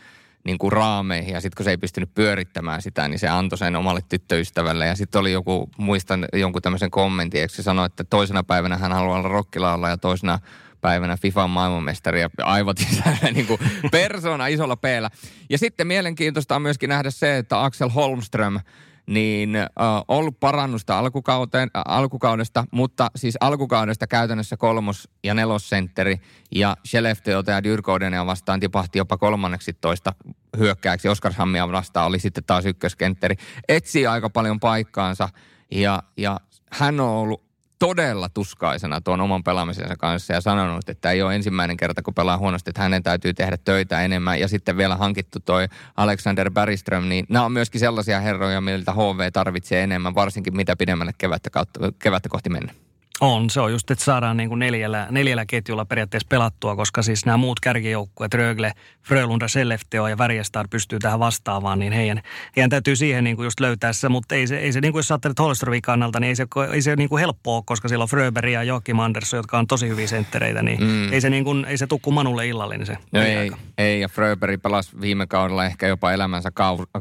niin kuin raameihin ja sitten kun se ei pystynyt pyörittämään sitä, niin se antoi sen omalle tyttöystävälle. Ja sitten oli joku, muistan jonkun tämmöisen kommentin, eikö se sanoi, että toisena päivänä hän haluaa olla rokkilaalla ja toisena päivänä FIFA maailmanmestari ja aivot niin kuin persona isolla peellä. Ja sitten mielenkiintoista on myöskin nähdä se, että Axel Holmström niin äh, ollut parannusta alkukauteen, äh, alkukaudesta, mutta siis alkukaudesta käytännössä kolmos- ja nelossentteri ja Skellefteota ja Dyrkoudenia vastaan tipahti jopa kolmanneksi toista hyökkääksi. Oskarshammia vastaan oli sitten taas ykköskentteri. Etsii aika paljon paikkaansa ja, ja hän on ollut todella tuskaisena tuon oman pelaamisensa kanssa ja sanonut, että ei ole ensimmäinen kerta, kun pelaa huonosti, että hänen täytyy tehdä töitä enemmän. Ja sitten vielä hankittu toi Alexander Bariström, niin nämä on myöskin sellaisia herroja, miltä HV tarvitsee enemmän, varsinkin mitä pidemmälle kevättä, kautta, kevättä kohti mennä. On, se on just, että saadaan niin kuin neljällä, neljällä ketjulla periaatteessa pelattua, koska siis nämä muut kärkijoukkueet, Rögle, Frölunda, Sellefteo ja Värjestar pystyy tähän vastaavaan, niin heidän, heidän täytyy siihen niin kuin just löytää se, mutta ei se, ei se niin kuin jos ajattelet Holstromin kannalta, niin ei se, ei se niin kuin helppoa, koska siellä on Fröberg ja Joakim Andersson, jotka on tosi hyviä senttereitä, niin mm. ei se niin kuin, ei se tukku Manulle illallinen se. No ei, ei, ja Fröberg pelasi viime kaudella ehkä jopa elämänsä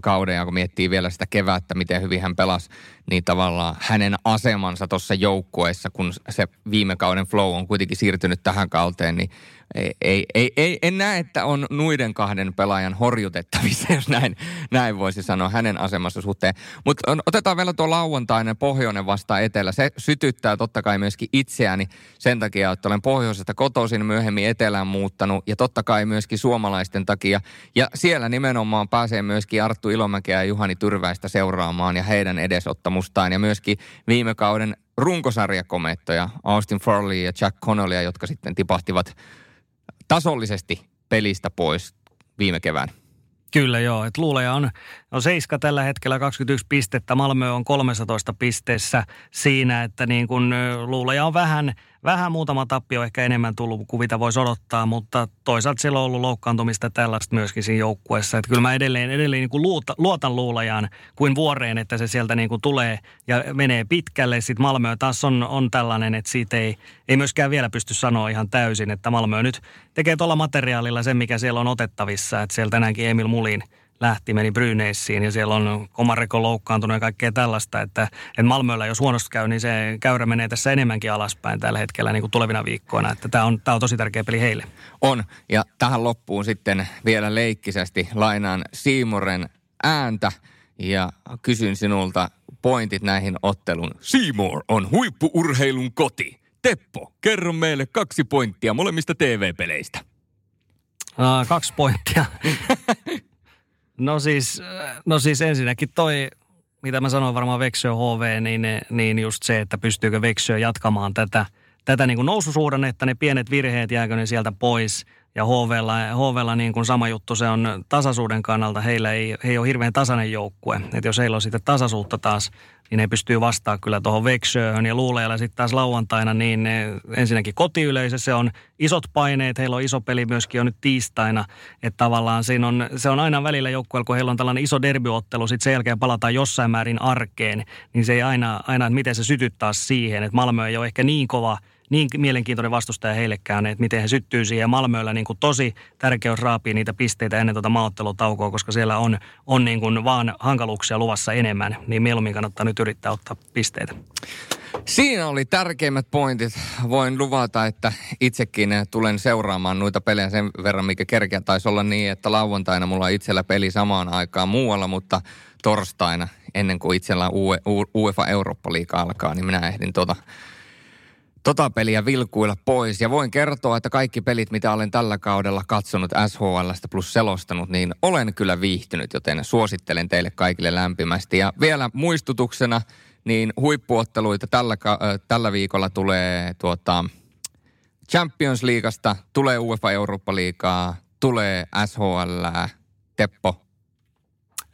kauden, ja kun miettii vielä sitä kevättä, miten hyvin hän pelasi, niin tavallaan hänen asemansa tuossa joukkueessa, kun se viime kauden flow on kuitenkin siirtynyt tähän kauteen, niin ei, ei, ei, en näe, että on nuiden kahden pelaajan horjutettavissa, jos näin, näin voisi sanoa hänen asemassa suhteen. Mutta otetaan vielä tuo lauantainen pohjoinen vasta etelä. Se sytyttää totta kai myöskin itseäni sen takia, että olen pohjoisesta kotoisin myöhemmin etelään muuttanut ja totta kai myöskin suomalaisten takia. Ja siellä nimenomaan pääsee myöskin Arttu Ilomäkeä ja Juhani Tyrväistä seuraamaan ja heidän edesottamustaan ja myöskin viime kauden runkosarjakomettoja Austin Farley ja Jack Connollya, jotka sitten tipahtivat tasollisesti pelistä pois viime kevään. Kyllä joo, että luuleja on, on Seiska tällä hetkellä 21 pistettä, Malmö on 13 pisteessä siinä, että niin kun luuleja on vähän – vähän muutama tappio ehkä enemmän tullut kuin mitä voisi odottaa, mutta toisaalta siellä on ollut loukkaantumista tällaista myöskin siinä joukkueessa. Että kyllä mä edelleen, edelleen niin kuin luota, luotan luulajaan kuin vuoreen, että se sieltä niin kuin tulee ja menee pitkälle. Sitten Malmö taas on, on tällainen, että siitä ei, ei myöskään vielä pysty sanoa ihan täysin, että Malmö nyt tekee tuolla materiaalilla sen, mikä siellä on otettavissa. Että siellä tänäänkin Emil Mulin – lähti, meni Bryneissiin ja siellä on Komareko loukkaantunut ja kaikkea tällaista, että, että Malmöllä jos huonosti käy, niin se käyrä menee tässä enemmänkin alaspäin tällä hetkellä niin kuin tulevina viikkoina, että tämä on, tämä on tosi tärkeä peli heille. On, ja tähän loppuun sitten vielä leikkisesti lainaan Siimoren ääntä ja kysyn sinulta pointit näihin ottelun. Seymour on huippuurheilun koti. Teppo, kerro meille kaksi pointtia molemmista TV-peleistä. Uh, kaksi pointtia. No siis, no siis ensinnäkin toi, mitä mä sanoin varmaan Veksö HV, niin, niin just se, että pystyykö Veksö jatkamaan tätä, tätä niin kuin noususuhdannetta, ne pienet virheet, jääkö ne sieltä pois – ja HVlla, HVlla niin kuin sama juttu, se on tasaisuuden kannalta, heillä ei, he ei ole hirveän tasainen joukkue. Että jos heillä on sitten tasaisuutta taas, niin ne pystyy vastaamaan kyllä tuohon Veksöön ja luuleella sitten taas lauantaina, niin ne, ensinnäkin kotiyleisö, se on isot paineet, heillä on iso peli myöskin jo nyt tiistaina, että tavallaan siinä on, se on aina välillä joukkueella, kun heillä on tällainen iso derbyottelu, sitten sen jälkeen palataan jossain määrin arkeen, niin se ei aina, aina että miten se sytyttää siihen, että Malmö ei ole ehkä niin kova – niin mielenkiintoinen vastustaja heillekään, että miten he syttyy siihen. Ja Malmöllä niin kuin tosi tärkeys raapii niitä pisteitä ennen tuota maaottelutaukoa, koska siellä on, on niin kuin vaan hankaluuksia luvassa enemmän. Niin mieluummin kannattaa nyt yrittää ottaa pisteitä. Siinä oli tärkeimmät pointit. Voin luvata, että itsekin tulen seuraamaan noita pelejä sen verran, mikä kerkeä taisi olla niin, että lauantaina mulla on itsellä peli samaan aikaan muualla, mutta torstaina, ennen kuin itsellä UEFA Eurooppa-liiga alkaa, niin minä ehdin tuota tota peliä vilkuilla pois. Ja voin kertoa, että kaikki pelit, mitä olen tällä kaudella katsonut SHLstä plus selostanut, niin olen kyllä viihtynyt, joten suosittelen teille kaikille lämpimästi. Ja vielä muistutuksena, niin huippuotteluita tällä, äh, tällä viikolla tulee tuota, Champions Leagueasta, tulee UEFA Eurooppa-liigaa, tulee SHL, Teppo,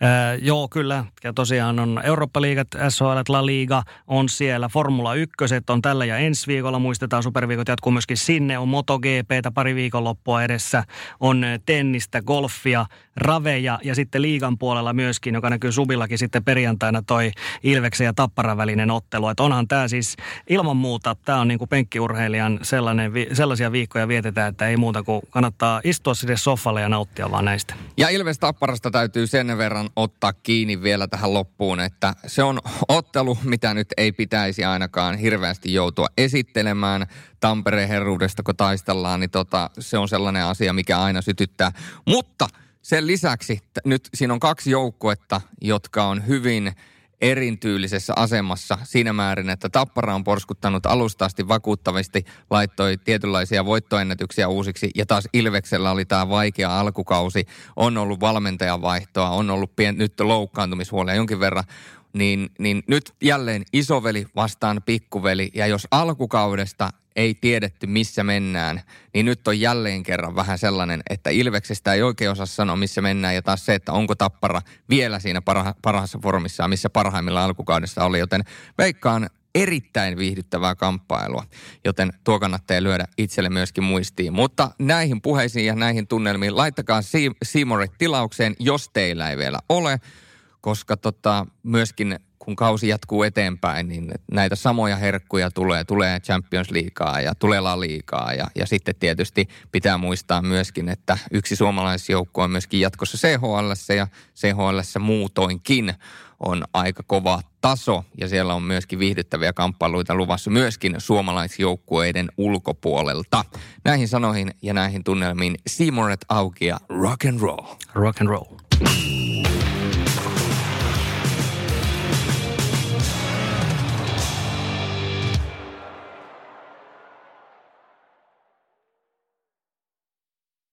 Öö, joo, kyllä. Ja tosiaan on Eurooppa-liigat, SHL, La Liga on siellä. Formula 1 on tällä ja ensi viikolla. Muistetaan, superviikot jatkuu myöskin sinne. On MotoGPtä pari viikonloppua edessä. On tennistä, golfia, raveja ja sitten liigan puolella myöskin, joka näkyy Subillakin sitten perjantaina toi Ilveksen ja Tapparan välinen ottelu. Että onhan tämä siis ilman muuta, tämä on niin kuin penkkiurheilijan sellainen, sellaisia viikkoja vietetään, että ei muuta kuin kannattaa istua sinne sofalle ja nauttia vaan näistä. Ja Ilves Tapparasta täytyy sen verran ottaa kiinni vielä tähän loppuun, että se on ottelu, mitä nyt ei pitäisi ainakaan hirveästi joutua esittelemään. Tampereen herruudesta, kun taistellaan, niin tota, se on sellainen asia, mikä aina sytyttää. Mutta sen lisäksi nyt siinä on kaksi joukkuetta, jotka on hyvin erityylisessä asemassa siinä määrin, että Tappara on porskuttanut alusta asti vakuuttavasti, laittoi tietynlaisia voittoennätyksiä uusiksi ja taas Ilveksellä oli tämä vaikea alkukausi, on ollut valmentajavaihtoa, on ollut pien, nyt loukkaantumishuolia jonkin verran, niin, niin nyt jälleen isoveli vastaan pikkuveli ja jos alkukaudesta ei tiedetty, missä mennään, niin nyt on jälleen kerran vähän sellainen, että Ilveksestä ei oikein osaa sanoa, missä mennään. Ja taas se, että onko Tappara vielä siinä parha, parhaassa formissa, missä parhaimmilla alkukaudessa oli. Joten veikkaan erittäin viihdyttävää kamppailua, joten tuo kannattaa lyödä itselle myöskin muistiin. Mutta näihin puheisiin ja näihin tunnelmiin laittakaa Seamorit tilaukseen, jos teillä ei vielä ole, koska tota, myöskin kun kausi jatkuu eteenpäin, niin näitä samoja herkkuja tulee. Tulee Champions Leaguea ja tulee La Liigaa. Ja, ja sitten tietysti pitää muistaa myöskin, että yksi suomalaisjoukko on myöskin jatkossa CHL ja CHL muutoinkin on aika kova taso ja siellä on myöskin viihdyttäviä kamppailuita luvassa myöskin suomalaisjoukkueiden ulkopuolelta. Näihin sanoihin ja näihin tunnelmiin Seamoret auki ja rock and roll. Rock and roll.